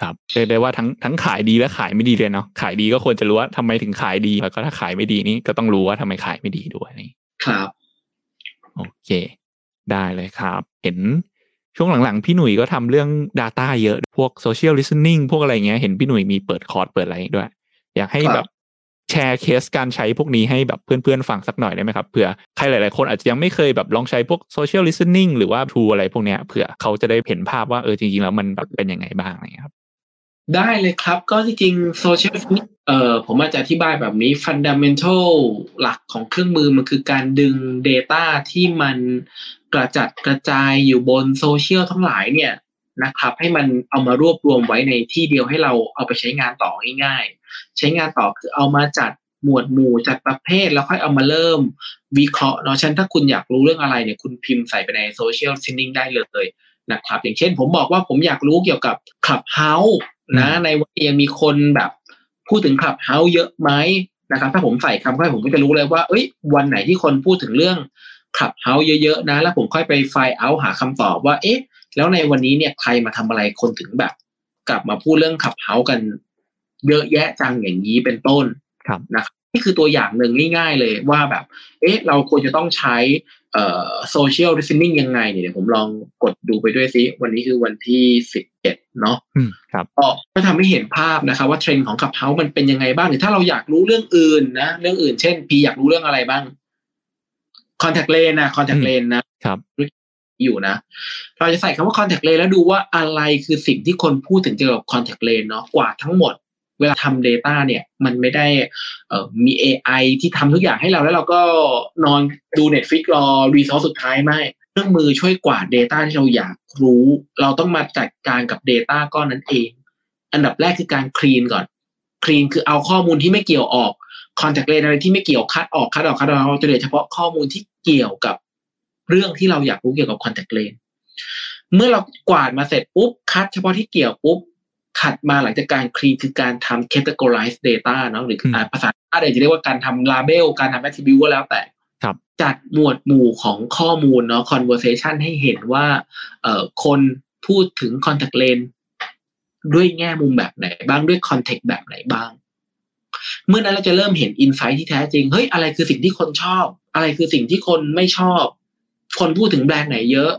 ครับเรียกได้ว่าทั้งทั้งขายดีและขายไม่ดีเลยเนาะขายดีก็ควรจะรู้ว่าทำไมถึงขายดีแล้วก็ถ้าขายไม่ดีนี่ก็ต้องรู้ว่าทำไมขายไม่ดีด้วยนี่ครับ โอเค ได้เลยครับ เห็น ช่วงหลังๆ พี่หนุ่ยก็ทำเรื่อง Data เยอะ พวก Social Listening พวกอะไรเงี้ย เห็นพี่หนุ่ยมีเปิดคอร์สเปิดอะไรด้วย อยากให้ครับแบบแชร์เคสการใช้พวกนี้ให้แบบเพื่อนๆฟังสักหน่อยได้ไหมครับเผื่อใครหลายๆคนอาจจะยังไม่เคยแบบลองใช้พวก Social Listening หรือว่า Tool อะไรพวกเนี้ยเผื่อเขาจะได้เห็นภาพว่าเออจริงๆแล้วมันแบบเป็นยังไงบ้างอะไรเงี้ยครับได้เลยครับก็จริงๆโซเชียลเอ่อผมอาจจะอธิบายแบบนี้ fundamental หลักของเครื่องมือมันคือการดึง Data ที่มัน กระจัดกระจายอยู่บนโซเชียลทั้งหลายเนี่ยนะครับให้มันเอามารวบรวมไว้ในที่เดียวให้เราเอาไปใช้งานต่อง่ายๆ ใช้งานต่อคือเอามาจัดหมวดหมู่จัดประเภทแล้วค่อยเอามาเริ่มวิเคราะห์เนาะฉะนั้นถ้าคุณอยากรู้เรื่องอะไรเนี่ยคุณพิมพ์ใส่ไปใน Social Listening ได้เลยนะครับ อย่างเช่นผมบอกว่าผมอยากรู้เกี่ยวกับ Clubhouse นะในวันนี้มีคนแบบพูดถึง Clubhouse เยอะไหมนะครับ ถ้าผมใส่คำค้นผมก็จะรู้เลยว่า เอ้ยวันไหนที่คนพูดถึงเรื่อง Clubhouse เยอะๆนะ แล้วผมค่อยไปไฟล์เอาหาคำตอบว่า เอ๊ะ แล้วในวันนี้เนี่ยใครมาทำอะไรคนถึงแบบ กลับมาพูดเรื่อง Clubhouse กัน เยอะแยะจังอย่างนี้เป็นต้นครับนะครับนี่คือตัวอย่างหนึ่งง่ายๆเลยว่าแบบ เอ๊ะ เราควรจะต้องใช้เอ่อ social listening ยังไงเนี่ยเดี๋ยวผมลองกดดูไปด้วยซิ วันนี้คือวันที่สิบเอ็ดเนาะอืมครับก็ก็ทำให้เห็นภาพนะครับว่าเทรนด์ของขับเฮามันเป็นยังไงบ้างหรือถ้าเราอยากรู้เรื่องอื่นนะ เรื่องอื่นเช่น พีอยากรู้เรื่องอะไรบ้าง contact lens นะ contact lens นะครับอยู่นะ เราจะใส่คำว่า contact lens แล้วดูว่าอะไรคือสิ่งที่คนพูดถึงเกี่ยวกับ contact lens เนาะกว่าทั้งหมดเวลาทำ Data เนี่ยมันไม่ได้เอ่อมี AI ที่ทำทุกอย่างให้เราแล้วเราก็นอนดู Netflix รอ result สุดท้ายไม่เครื่องมือช่วยกวาด Data ที่เราอยากรู้ เราต้องมาจัดการกับ Data ก้อนนั้นเอง อันดับแรกคือการ clean ก่อน clean คือเอาข้อมูลที่ไม่เกี่ยวออก คอนแทคเลนส์อะไรที่ไม่เกี่ยวคัดออกคัดออกคัดออกเราจะเหลือเฉพาะข้อมูลที่เกี่ยวกับเรื่องที่เราอยากรู้เกี่ยวกับคอนแทคเลนส์เมื่อเรากวาดมาเสร็จปุ๊บคัดเฉพาะที่เกี่ยวปุ๊บขัดมาหลังจากการคลีนคือการทำ categorize data เนาะหรืออ่าภาษาอะไรจะเรียกว่าการทำ label การทำ attribute ก็แล้วแต่ครับจัดหมวดหมู่ของข้อมูลเนาะ conversation ให้เห็นว่า เอ่อคนพูดถึง contact lens ด้วยแง่มุมแบบไหนบ้างด้วย context แบบไหนบ้าง เมื่อนั้นเราจะเริ่มเห็น insight ที่แท้จริงเฮ้ยอะไรคือสิ่งที่คนชอบ อะไรคือสิ่งที่คนไม่ชอบ คนพูดถึงแบรนด์ไหนเยอะ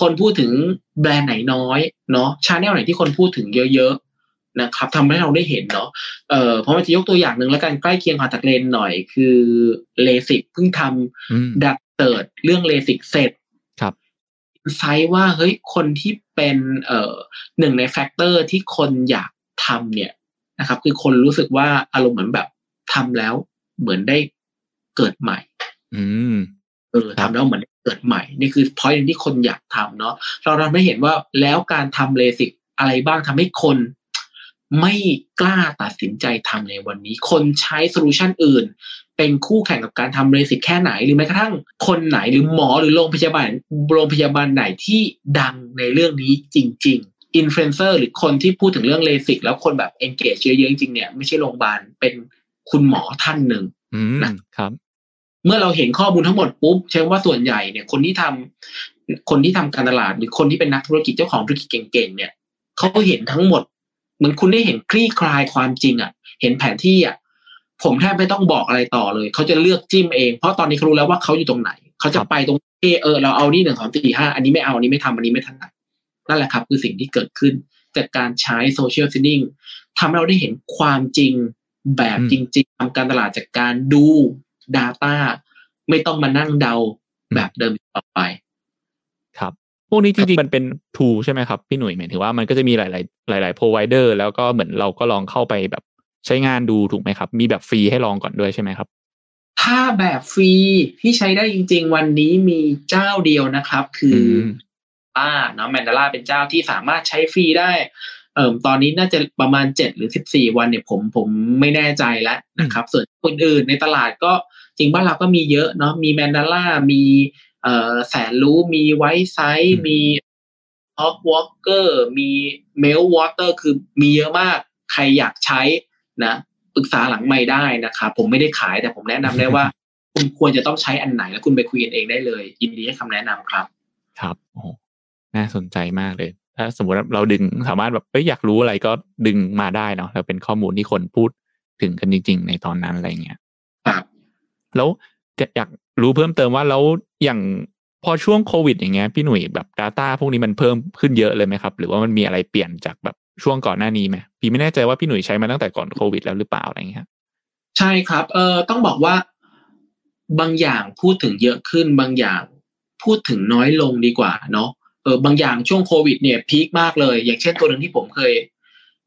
คนพูดถึงแบรนด์ไหนน้อยเนาะ channel ไหนที่คนพูดถึงเยอะๆนะครับทำให้เราได้เห็นเนาะเอ่อเพราะมันจะยกตัวอย่างหนึ่งแล้วกันใกล้เคียงคอนแทคเลนส์หน่อยคือเลสิกเพิ่งทำอืมดัดเติร์ดเรื่องเลสิกเสร็จครับ insight ว่าเฮ้ยคนที่เป็นเอ่อหนึ่งใน factor ที่คนอยากทำเนี่ย นะครับ คือคนรู้สึกว่าอารมณ์เหมือนแบบทำแล้วเหมือนได้เกิดใหม่ อืมเออทำแล้วเหมือนเกิดใหม่ นี่คือพอยที่คนอยากทำเนาะเราทำให้เห็นว่าแล้วการทำเลสิกอะไรบ้างทำให้คนไม่กล้าตัดสินใจทำในวันนี้ คนใช้ solution อื่น เป็นคู่แข่งกับการทำเลสิกแค่ไหน หรือแม้กระทั่งคนไหนหรือหมอหรือโรงพยาบาลโรงพยาบาลไหนที่ดังในเรื่องนี้จริงๆ อินฟลูเอนเซอร์หรือคนที่พูดถึงเรื่องเลสิกแล้วคนแบบ engage เยอะๆจริงๆเนี่ยไม่ใช่โรงพยาบาลเป็นคุณหมอท่านหนึ่งอืมนะครับ เมื่อเราเห็นข้อมูลทั้งหมดปุ๊บใช่ว่าส่วนใหญ่เนี่ย คนที่ทำคนที่ทำการตลาดหรือคนที่เป็นนักธุรกิจเจ้าของธุรกิจเก่งๆเนี่ยเขาเห็นทั้งหมด เหมือนคุณได้เห็นคลี่คลายความจริงอะ่ะ เห็นแผนที่อะ่ะผมแทบไม่ต้องบอกอะไรต่อเลย เขาจะเลือกจิ้มเอง เพราะตอนนี้เขารู้แล้วว่าเขาอยู่ตรงไหน เขาจะไปตรงเออเออเราเอานี่หนึ่งสองสี่ห้าอันนี้ไม่เอาอันนี้ไม่ทำอันนี้ไม่ถนัด นั่นแหละครับ คือสิ่งที่เกิดขึ้น จากการใช้โซเชียลซินนิ่งทำให้เราได้เห็นความจริงแบบอืมจริง ๆทำการตลาดจากการดู Data ไม่ต้องมานั่งเดาแบบเดิมอีกต่อไป ครับพวกนี้จริงๆ มันเป็น tool ใช่ไหมครับพี่หนุ่ยหมายถึงว่ามันก็จะมีหลายๆ หลาย ๆ provider แล้วก็เหมือนเราก็ลองเข้าไปแบบใช้งานดูถูกไหมครับ มีแบบฟรีให้ลองก่อนด้วยใช่ไหมครับ ถ้าแบบฟรีที่ใช้ได้จริง ๆ วันนี้มีเจ้าเดียวนะครับ คือ มอ่าเนาะ Mandala เป็นเจ้าที่สามารถใช้ฟรีได้เอ่อตอนนี้น่าจะประมาณเจ็ดหรือสิบสี่วันเนี่ยผมผมไม่แน่ใจแล้วนะครับ ส่วนคนอื่นในตลาดก็จริงบ้านเราก็มีเยอะเนาะมี Mandala มีเอ่อ Zanroo มี Wisesight อืมมีฮอกวอลเกอร์มี Meltwater คือมีเยอะมากใครอยากใช้นะปรึกษาหลังไมค์ได้นะครับผมไม่ได้ขายแต่ผมแนะนำได้ว่า คุณควรจะต้องใช้อันไหนแล้วคุณไปคุยกันเองได้เลย ยินดีให้คำแนะนำครับ ครับโอ้โห น่าสนใจมากเลย ถ้าสมมติว่าเราดึงสามารถแบบเอ้ยอยากรู้อะไรก็ดึงมาได้เนาะแล้วเป็นข้อมูลที่คนพูดถึงกันจริง ๆ ในตอนนั้นอะไรเงี้ยครับแล้วจะอยากรู้เพิ่มเติมว่าแล้วอย่างพอช่วงโควิด อย่างเงี้ยพี่หนุ่ยแบบ Data พวกนี้มันเพิ่มขึ้นเยอะเลยไหมครับ หรือว่ามันมีอะไรเปลี่ยนจากแบบช่วงก่อนหน้านี้ไหมพี่ไม่แน่ใจว่าพี่หนุ่ยใช้มาตั้งแต่ก่อนโควิดแล้วหรือเปล่าอะไรเงี้ยใช่ครับ เออต้องบอกว่าบางอย่างพูดถึงเยอะขึ้นบางอย่างพูดถึงน้อยลงดีกว่าเนาะ เออบางอย่างช่วงโควิดเนี่ย peak มากเลย อย่างเช่นตัวหนึ่งที่ผมเคย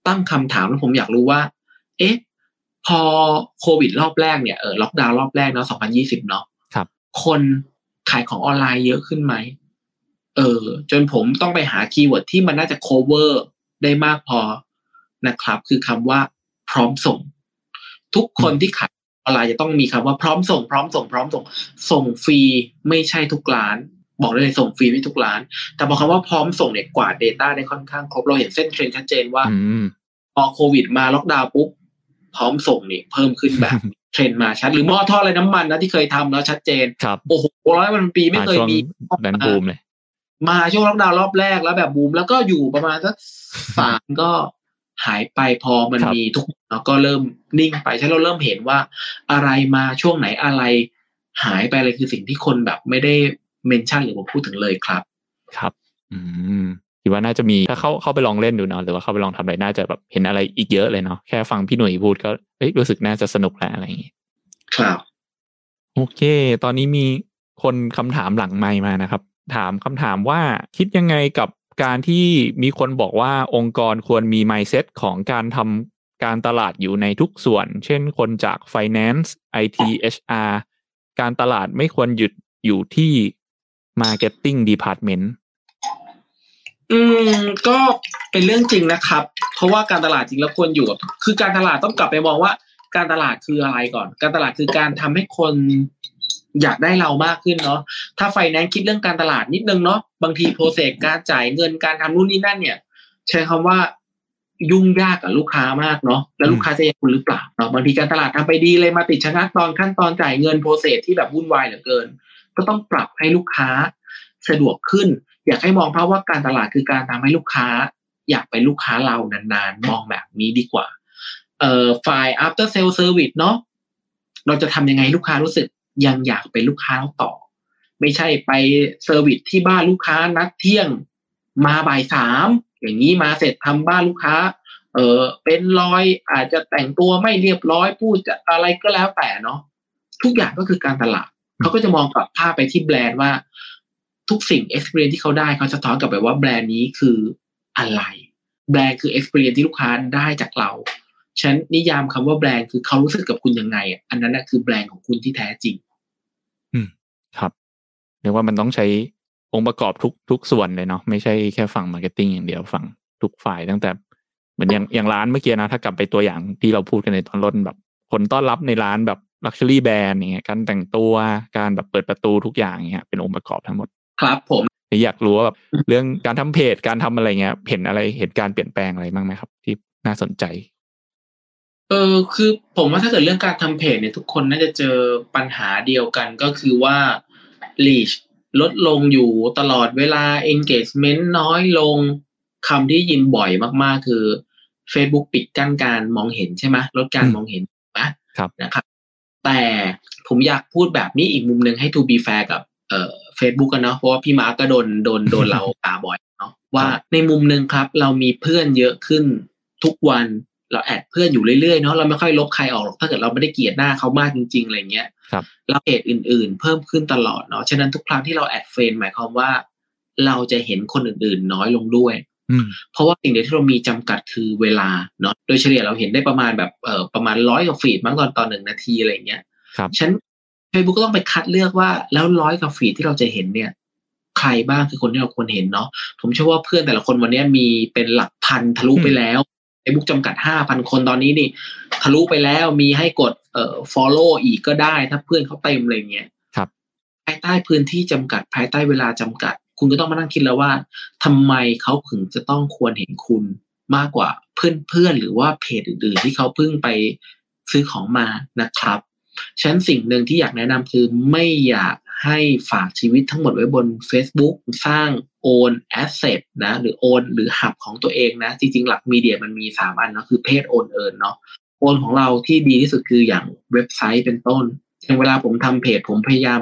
ตั้งคำถามแล้วผมอยากรู้ว่า เอ๊ะพอโควิดรอบแรกเนี่ยเออล็อกดาวน์รอบแรกเนาะ2020เนาะครับ คนขายของออนไลน์เยอะขึ้นไหมเออ จนผมต้องไปหา keyword ที่มันน่าจะ cover ได้มากพอนะครับ คือคำว่าพร้อมส่ง ทุกคนที่ขายออนไลน์จะต้องมีคำว่าพร้อมส่ง พร้อมส่ง พร้อมส่ง ส่งฟรีไม่ใช่ทุกร้าน บอกได้เลยส่งฟรีให้ทุกร้าน แต่พอคำว่าพร้อมส่งเนี่ยกว่า Data ได้ค่อนข้างครบเราเห็นเส้นเทรนชัดเจนว่าอืมพอโควิดมาล็อกดาวน์ปุ๊บพร้อมส่งนี่เพิ่มขึ้นแบบเทรนมาชัด หรือหม้อทอดอะไรน้ำมันนะที่เคยทำแล้วชัดเจนครับโอ้โหร้อยวันปีไม่เคยช่วงมีแดนบูมเลย มาช่วงล็อกดาวน์รอบแรกแล้วแบบบูมแล้วก็อยู่ประมาณสักสามก็หายไปพอมันครับมีทุกแล้วก็เริ่มนิ่งไปใช่เราเริ่มเห็นว่าอะไรมาช่วงไหนอะไรหายไปอะไรคือสิ่งที่คนแบบไม่ได้ เมนชั่นหรือว่าพูดถึงเลยครับ ครับ อืมคิดว่าน่าจะมีถ้าเข้าเข้าไปลองเล่นดูเนาะหรือว่าเข้าไปลองทำอะไรน่าจะแบบเห็นอะไรอีกเยอะเลยเนาะแค่ฟังพี่หนุ่ยพูดก็เอ้ยรู้สึกน่าจะสนุกแล้วอะไรอย่างงี้ครับ โอเค ตอนนี้มีคนคำถามหลังไมค์มานะครับ ถามคำถามว่าคิดยังไงกับการที่มีคนบอกว่าองค์กรควรมี mindset ของการทำการตลาดอยู่ในทุกส่วน เช่นคนจาก finance IT HR การตลาดไม่ควรหยุดอยู่ที่ marketing department อืมก็เป็นเรื่องจริงนะครับ เพราะว่าการตลาดจริงแล้วควรอยู่กับคือการตลาดต้องกลับไปมองว่า การตลาดคืออะไรก่อน การตลาดคือการทำให้คนอยากได้เรามากขึ้นเนาะถ้าไฟแนนซ์คิดเรื่องการตลาดนิดนึงเนาะบางที process การจ่ายเงินการทำนู่นนี่นั่นเนี่ย ใช้คำว่ายุ่งยากกับลูกค้ามากเนาะแล้วลูกค้าจะยังคุณหรือเปล่าเนาะบางทีการตลาดทำไปดีเลยมาติดชะงักตอนขั้นตอนจ่ายเงิน process ที่แบบวุ่นวายเหลือเกิน ก็ต้องปรับให้ลูกค้าสะดวกขึ้น อยากให้มองภาพว่าการตลาดคือการทำให้ลูกค้า อยากเป็นลูกค้าเรานานๆ มองแบบนี้ดีกว่า เอ่อฝ่าย after sale service เนาะเราจะทำยังไงลูกค้ารู้สึกยังอยากเป็นลูกค้าเราต่อ ไม่ใช่ไป service ที่บ้านลูกค้านัดเที่ยงมาบ่ายสามอย่างนี้มาเสร็จทำบ้านลูกค้า เออเป็นรอยอาจจะแต่งตัวไม่เรียบร้อยพูดจะอะไรก็แล้วแต่เนาะทุกอย่างก็คือการตลาด เขาก็จะมองกลับภาพไปที่แบรนด์ว่า ทุกสิ่ง experience ที่เขาได้เขาสะท้อนกลับไปว่าแบรนด์นี้คืออะไร แบรนด์คือ experience ที่ลูกค้าได้จากเราฉันนิยามคำว่าแบรนด์คือเขารู้สึกกับคุณยังไงอะอันนั้นนะคือแบรนด์ของคุณที่แท้จริง อืม ครับเรียกว่ามันต้องใช้องค์ประกอบทุกทุกส่วนเลยเนาะไม่ใช่แค่ฝั่ง marketing อย่างเดียวฝั่งทุกฝ่ายตั้งแต่เหมือนอย่างอย่างร้านเมื่อกี้นะ ถ้ากลับไปตัวอย่างที่เราพูดกันในตอนต้นแบบ คนต้อนรับในร้านแบบ ลักชัวรี่แบรนด์อย่างเงี้ยการแต่งตัวการแบบเปิดประตูทุกอย่างเงี้ยเป็นองค์ประกอบทั้งหมด ครับผมอยากรู้ว่าแบบเรื่องการทำเพจการทำอะไรเงี้ยเห็นอะไรเหตุการณ์เปลี่ยนแปลงอะไรบ้างไหมครับ ที่น่าสนใจ เออคือผมว่าถ้าเกิดเรื่องการทำเพจเนี่ยทุกคนน่าจะเจอปัญหาเดียวกันก็คือว่า reach ลดลงอยู่ตลอดเวลา engagement น้อยลงคำที่ยินบ่อยมากๆ คือ Facebook ปิดกั้นการมองเห็นใช่ไหมลดการอืมมองเห็นนะครับนะครับ แต่ผมอยากพูดแบบนี้อีกมุมหนึ่งให้ to be fair กับเอ่อ Facebook กันเนาะเพราะว่าพี่มาร์กก็โดนโดนโดนเราด่าบ่อยเนาะว่าในมุมหนึ่งครับ เรามีเพื่อนเยอะขึ้นทุกวันเรา add เพื่อนอยู่เรื่อยๆเนาะเราไม่ค่อยลบใครออกหรอกถ้าเกิดเราไม่ได้เกลียดหน้าเขามากจริงๆอะไรเงี้ยครับเราเพจอื่นๆ เพิ่มขึ้นตลอดเนาะฉะนั้นทุกครั้งที่เรา add friend หมายความว่า เราจะเห็นคนอื่นๆ น้อยลงด้วยอืม เพราะว่าสิ่งเดียวที่เรามีจำกัดคือเวลาเนาะโดยเฉลี่ยเราเห็นได้ประมาณแบบเอ่อประมาณร้อยกว่าฟีดมั้งตอนตอนหนึ่งนาทีอะไรเงี้ยครับฉัน Facebook ก็ต้องไปคัดเลือกว่าแล้วร้อยกว่าฟีดที่เราจะเห็นเนี่ย ใครบ้างคือคนที่เราควรเห็นเนาะผมเชื่อว่าเพื่อนแต่ละคนวันนี้มีเป็นหลักพันทะลุไปแล้ว Facebook จำกัดห้าพันคนตอนนี้นี่ ทะลุไปแล้วมีให้กดเอ่อ follow อีกก็ได้ ถ้าเพื่อนเขาเต็มอะไรเงี้ยครับ ภายใต้พื้นที่จำกัดภายใต้เวลาจำกัด คุณก็ต้องมานั่งคิดแล้วว่าทำไมเขาถึงจะต้องควรเห็นคุณมากกว่าเพื่อนๆหรือว่าเพจอื่นๆ ที่เขาเพิ่งไปซื้อของมานะครับฉันสิ่งหนึ่งที่อยากแนะนำคือไม่อยากให้ฝากชีวิตทั้งหมดไว้บน Facebook สร้างโอนแอสเซทนะ หรือโอนหรือหับของตัวเองนะ จริงๆ หลักมีเดียมันมีสามอันเนาะคือเพจโอนเอินเนาะown ของเราที่ดีที่สุดคืออย่างเว็บไซต์เป็นต้นอย่างเวลาผมทำเพจผมพยายาม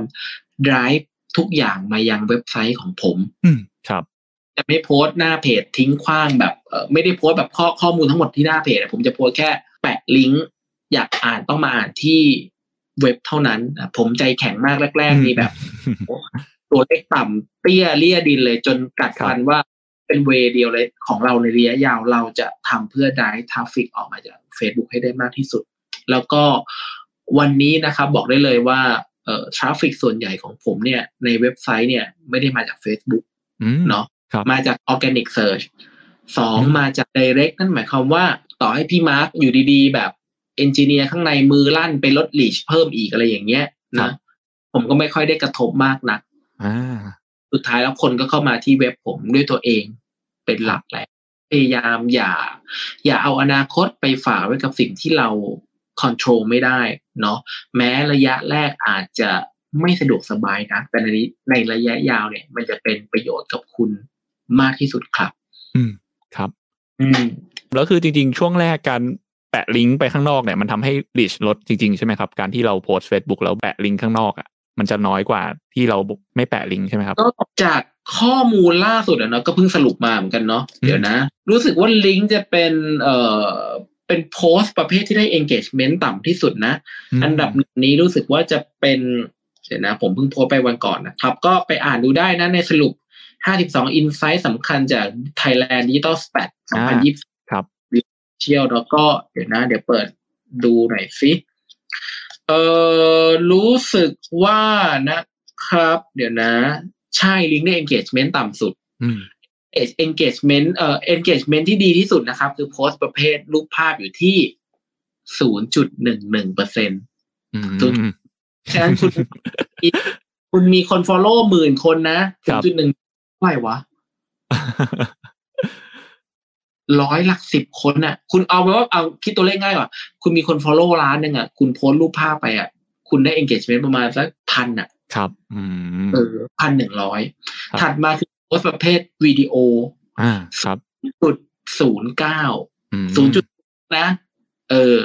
drive ทุกอย่างมายังเว็บไซต์ของผม อืมครับจะไม่โพสต์หน้าเพจทิ้งขว้างแบบเออไม่ได้โพสต์แบบข้อข้อมูลทั้งหมดที่หน้าเพจอะผมจะโพสต์แค่แปะลิงก์อยากอ่านต้องมาอ่านที่เว็บเท่านั้นอะผมใจแข็งมากแรกๆนี่แบบ ตัวเลขต่ำเตี้ยเรี่ยดินเลยจนกัดฟันว่าเป็น way เดียวเลยของเราในระยะยาวเราจะทำเพื่อได้ traffic ออกมาจาก Facebook ให้ได้มากที่สุด แล้วก็วันนี้นะครับบอกได้เลยว่าเอ่อ traffic ส่วนใหญ่ของผมเนี่ยในเว็บไซต์เนี่ยไม่ได้มาจาก Facebook อืมเนาะครับมาจาก Organic Search สองอืมมาจาก Direct นั่นหมายความว่าต่อให้พี่มาร์กอยู่ดีๆ แบบ engineer ข้างในมือลั่นไปลด reach เพิ่มอีกอะไรอย่างเงี้ยนะครับผมก็ไม่ค่อยได้กระทบมากนักอ่าสุดท้ายแล้วคนก็เข้ามาที่เว็บผมด้วยตัวเองเป็นหลักแหละพยายามอย่า อย่าเอาอนาคตไปฝากไว้กับสิ่งที่เรา คอนโทรลไม่ได้เนาะแม้ระยะแรกอาจจะไม่สะดวกสบายนะแต่ในในระยะยาวเนี่ย มันจะเป็นประโยชน์กับคุณมากที่สุดครับ อืมครับ อืมแล้วคือจริงๆ ช่วงแรกการแปะลิงก์ไปข้างนอกเนี่ย มันทำให้ reach ลดจริงๆ ใช่ไหมครับ การที่เราโพสต์ Facebook แล้วแปะลิงก์ข้างนอกอะมันจะน้อยกว่าที่เราไม่แปะลิงก์ใช่ไหมครับ ก็จากข้อมูลล่าสุดอะเนาะก็เพิ่งสรุปมาเหมือนกันเนาะเดี๋ยวนะ รู้สึกว่าลิงก์จะเป็นเอ่อ เป็นโพสต์ประเภทที่ได้ engagement ต่ำที่สุดนะ อันดับนี้รู้สึกว่าจะเป็นเดี๋ยวนะ ผมเพิ่งโพสต์ไปวันก่อนนะครับ ก็ไปอ่านดูได้นะในสรุป 52 insight สำคัญจาก Thailand Digital Stat 2020ครับเชียลแล้วก็เดี๋ยวนะ เดี๋ยวเปิดดูหน่อยสิเออรู้สึกว่านะครับ เดี๋ยวนะ ใช่ลิงก์ได้ engagement ต่ำสุดอืม engagement เอ่อ engagement ที่ดีที่สุดนะครับ คือโพสต์ประเภทรูปภาพอยู่ที่0.11เปอร์เซ็นต์อืมจุดฉะนั้นคุณคุณมีคน follow หมื่นคนนะครับ0.1เท่าไหร่วะร้อยหลักสิบคนน่ะ คุณเอาไปว่าเอาคิดตัวเลขง่ายกว่า คุณมีคน follow ล้านหนึ่งอะ คุณโพสต์รูปภาพไปอะ คุณได้ engagement ประมาณสักพันอะ ครับ อืมเออพันหนึ่งร้อยครับถัดมาคือโพ สต์ประเภทวิดีโอ อ่า ครับจุดศูนย์เก้าอืมศูนย์จุดนะ เออ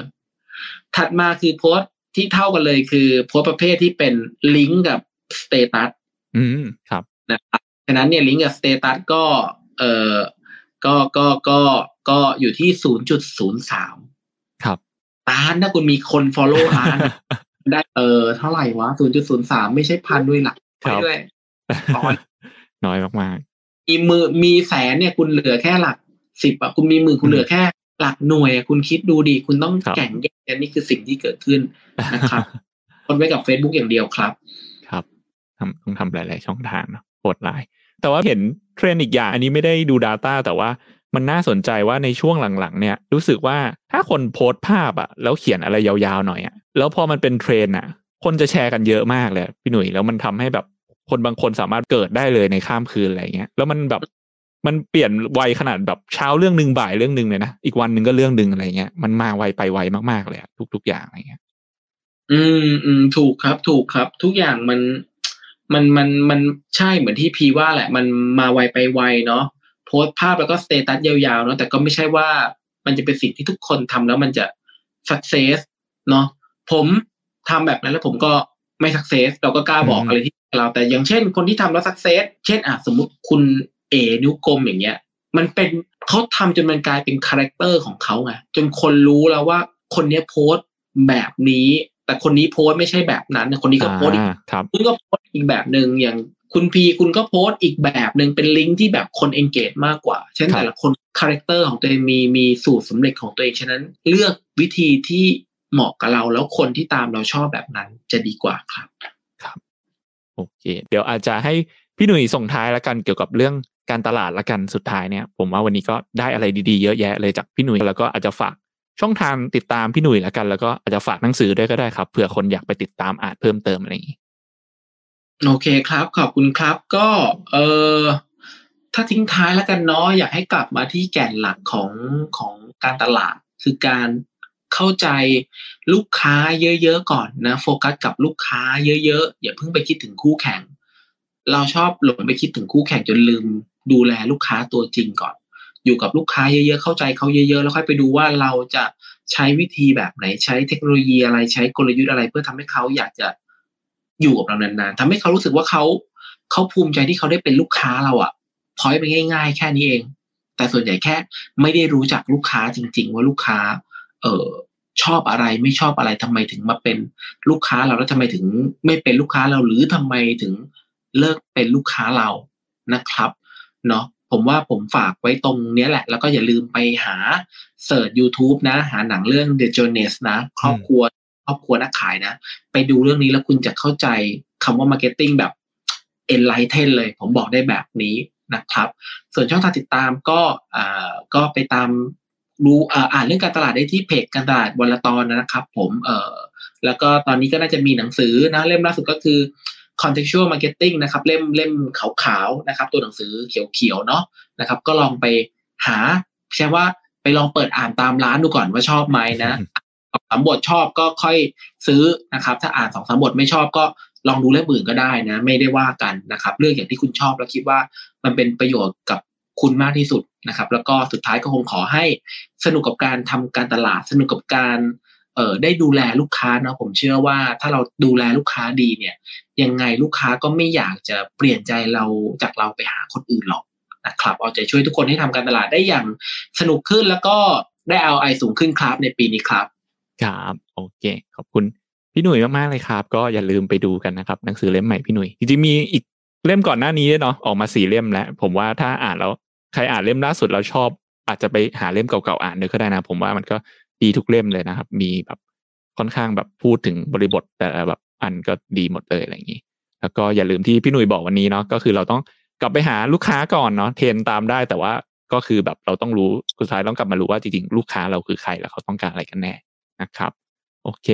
ถัดมาคือโพสต์ที่เท่ากันเลยคือโพสต์ประเภทที่เป็นลิงก์กับ status อืม ครับ นะครับฉะนั้นเนี่ยลิงก์กับ status ก็ เออก็ ก็ ก็ ก็อยู่ที่ศูนย์จุดศูนย์สามครับล้านถ้าคุณมีคน follow ล้าน ได้เออเท่าไหร่วะศูนย์จุดศูนย์สามไม่ใช่พันด้วยหลักครับด้วยร้อย น้อยมากมีมือมีแสนเนี่ยคุณเหลือแค่หลักสิบอะคุณมีหมื่นคุณเหลือแค่หลักหน่วยอะคุณคิดดูดิคุณต้องครับแข่งแย่งนี่คือสิ่งที่เกิดขึ้นๆนะครับคนไว้กับ Facebook อย่างเดียวครับ ครับทำต้องทำหลาย ๆ ช่องทางเนอะโหดหลาย แต่ว่าเห็นเทรนด์อีกอย่าง อันนี้ไม่ได้ดู Data แต่ว่ามันน่าสนใจว่าในช่วงหลัง ๆ เนี่ย รู้สึกว่าถ้าคนโพสต์ภาพอะแล้วเขียนอะไรยาว ๆ หน่อยอะแล้วพอมันเป็นเทรนด์อะคนจะแชร์กันเยอะมากเลยพี่หนุ่ยแล้วมันทำให้แบบ คนบางคนสามารถเกิดได้เลยในข้ามคืนอะไรเงี้ยแล้วมันแบบมันเปลี่ยนไวขนาดแบบเช้าเรื่องหนึ่งบ่ายเรื่องหนึ่งเลยนะอีกวันหนึ่งก็เรื่องหนึ่งอะไรเงี้ยมันมาไวไปไวมากๆเลยอะทุก ๆ อย่างอะไรเงี้ย อืมอืมถูกครับถูกครับ ทุกอย่างมันมันมันมันใช่เหมือนที่พีว่าแหละ มันมาไวไปไวเนาะโพสต์ภาพแล้วก็ status ยาวๆเนาะแต่ก็ไม่ใช่ว่ามันจะเป็นสิ่งที่ทุกคนทำแล้วมันจะ success เนาะผมทำแบบนั้นแล้วผมก็ไม่ success เราก็กล้าบอกอืมอะไรที่ เราแต่อย่างเช่น คนที่ทำแล้ว success เช่นอะสมมุติคุณเอนิ้วกลมอย่างเงี้ย มันเป็นเขาทำจนมันกลายเป็น character ของเขาไงจนคนรู้แล้วว่าคนเนี้ยโพสต์แบบนี้ แต่คนนี้โพสต์ไม่ใช่แบบนั้นนะคนนี้ก็โพสต์อีกอ่าครับคุณก็โพสต์อีกแบบหนึ่งอย่างคุณพีคุณก็โพสต์อีกแบบหนึ่งเป็นลิงก์ที่แบบคน engage มากกว่าฉะนั้นครับแต่ละคน character ของตัวเองมีมีสูตรสำเร็จของตัวเองฉะนั้น เลือกวิธีที่เหมาะกับเราแล้วคนที่ตามเราชอบแบบนั้นจะดีกว่าครับ โอเค เดี๋ยวอาจจะให้พี่หนุ่ยส่งท้ายละกันเกี่ยวกับเรื่องการตลาดละกันสุดท้ายเนี่ย ผมว่าวันนี้ก็ได้อะไรดีๆเยอะแยะเลยจากพี่หนุ่ยแล้วก็อาจจะฝากช่องทางติดตามพี่หนุ่ยละกัน แล้วก็อาจจะฝากหนังสือด้วยก็ได้ครับเผื่อคนอยากไปติดตามอ่านเพิ่มเติมอะไรอย่างนี้โอเคครับ ขอบคุณครับก็เออถ้าทิ้งท้ายแล้วกันเนาะอยากให้กลับมาที่แก่นหลักของของการตลาด คือการ เข้าใจลูกค้าเยอะๆก่อนนะโฟกัสกับลูกค้าเยอะๆอย่าเพิ่งไปคิดถึงคู่แข่ง เราชอบหลงไปคิดถึงคู่แข่งจนลืมดูแลลูกค้าตัวจริงก่อน อยู่กับลูกค้าเยอะๆเข้าใจเขาเยอะๆ แล้วค่อยไปดูว่าเราจะใช้วิธีแบบไหนใช้เทคโนโลยีอะไรใช้กลยุทธ์อะไร เพื่อทำให้เขาอยากจะอยู่กับเรานานๆทำให้เขารู้สึกว่าเขาเขาภูมิใจที่เขาได้เป็นลูกค้าเราอะพอยไปง่าย ๆ แค่นี้เอง แต่ส่วนใหญ่แค่ไม่ได้รู้จักลูกค้าจริง ๆ ว่าลูกค้า เออชอบอะไรไม่ชอบอะไรทำไมถึงมาเป็นลูกค้าเราแล้วทำไมถึงไม่เป็นลูกค้าเราหรือทำไมถึงเลิกเป็นลูกค้าเรานะครับเนาะผมว่าผมฝากไว้ตรงเนี้ยแหละ แล้วก็อย่าลืมไปหาเสิร์ช YouTube นะ หาหนังเรื่อง The Journey นะครอบครัวครอบครัวนักขายนะ ไปดูเรื่องนี้แล้วคุณจะเข้าใจคำว่า Marketing แบบ enlighten เลย ผมบอกได้แบบนี้นะครับ ส่วนช่องทางติดตามก็อ่าก็ไปตาม ดูอ่าอ่านเรื่องการตลาดได้ที่เพจการตลาดวันละตอนนะครับ ผมเออแล้วก็ตอนนี้ก็น่าจะมีหนังสือนะเล่มล่าสุดก็คือ contextual marketing นะครับ เล่มเล่มขาวๆนะครับ ตัวหนังสือเขียวๆเนาะนะครับ ก็ลองไปหาใช่ว่าไปลองเปิดอ่านตามร้านดูก่อนว่าชอบไหมนะสามบทชอบก็ค่อยซื้อนะครับ ถ้าอ่านสองสามบทไม่ชอบก็ลองดูเล่มอื่นก็ได้นะ ไม่ได้ว่ากันนะครับเรื่องอย่างที่คุณชอบแล้วคิดว่ามันเป็นประโยชน์กับ คุณมากที่สุดนะครับ แล้วก็สุดท้ายก็คงขอให้สนุกกับการทำการตลาด สนุกกับการเอ่อได้ดูแลลูกค้าเนาะผมเชื่อว่าถ้าเราดูแลลูกค้าดีเนี่ย ยังไงลูกค้าก็ไม่อยากจะเปลี่ยนใจเราจากเราไปหาคนอื่นหรอกนะครับ เอาใจช่วยทุกคนให้ทำการตลาดได้อย่างสนุกขึ้นแล้วก็ได้เอาไอสูงขึ้นครับในปีนี้ครับครับโอเค ขอบคุณพี่หนุ่ยมากๆเลยครับ ก็อย่าลืมไปดูกันนะครับหนังสือเล่มใหม่พี่หนุ่ยจริงๆมีอีกเล่มก่อนหน้านี้เนาะออกมาสี่เล่มแล้ว ผมว่าถ้าอ่านแล้ว ใครอ่านเล่มล่าสุดเราชอบ อาจจะไปหาเล่มเก่าๆอ่านด้วยก็ได้นะ ผมว่ามันก็ดีทุกเล่มเลยนะครับ มีแบบค่อนข้างแบบพูดถึงบริบทแต่แบบอันก็ดีหมดเลยอะไรอย่างนี้ แล้วก็อย่าลืมที่พี่หนุ่ยบอกวันนี้เนาะก็คือเราต้องกลับไปหาลูกค้าก่อนเนาะเทรนตามได้แต่ว่าก็คือแบบเราต้องรู้สุดท้ายต้องกลับมารู้ว่าจริงๆลูกค้าเราคือใครแล้วเขาต้องการอะไรกันแน่นะครับ โอเค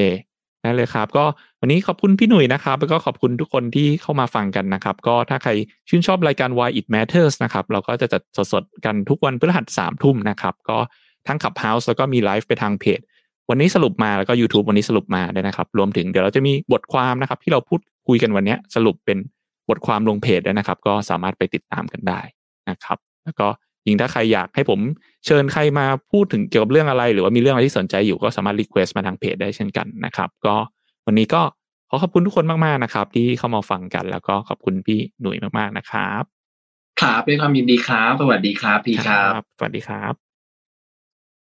ได้เลยครับ ก็วันนี้ขอบคุณพี่หนุ่ยนะครับ แล้วก็ขอบคุณทุกคนที่เข้ามาฟังกันนะครับ ก็ถ้าใครชื่นชอบรายการ Why It Matters นะครับ เราก็จะจัดสดๆกันทุกวันพฤหัสสามทุ่มนะครับ ก็ทั้ง Clubhouse แล้วก็มีไลฟ์ไปทางเพจ วันนี้สรุปมาแล้วก็ YouTube วันนี้สรุปมาด้วยนะครับ รวมถึงเดี๋ยวเราจะมีบทความนะครับ ที่เราพูดคุยกันวันนี้สรุปเป็นบทความลงเพจด้วยนะครับ ก็สามารถไปติดตามกันได้นะครับ แล้วก็ ยิ่งถ้าใครอยากให้ผมเชิญใครมาพูดถึงเกี่ยวกับเรื่องอะไร หรือว่ามีเรื่องอะไรที่สนใจอยู่ก็สามารถ request มาทางเพจได้เช่นกันนะครับ ก็วันนี้ก็ขอขอบคุณทุกคนมากๆนะครับ ที่เข้ามาฟังกันแล้วก็ขอบคุณพี่หนุ่ยมากๆนะครับครับด้วยความยินดีครับ สวัสดีครับพี่ครับ สวัสดีครับ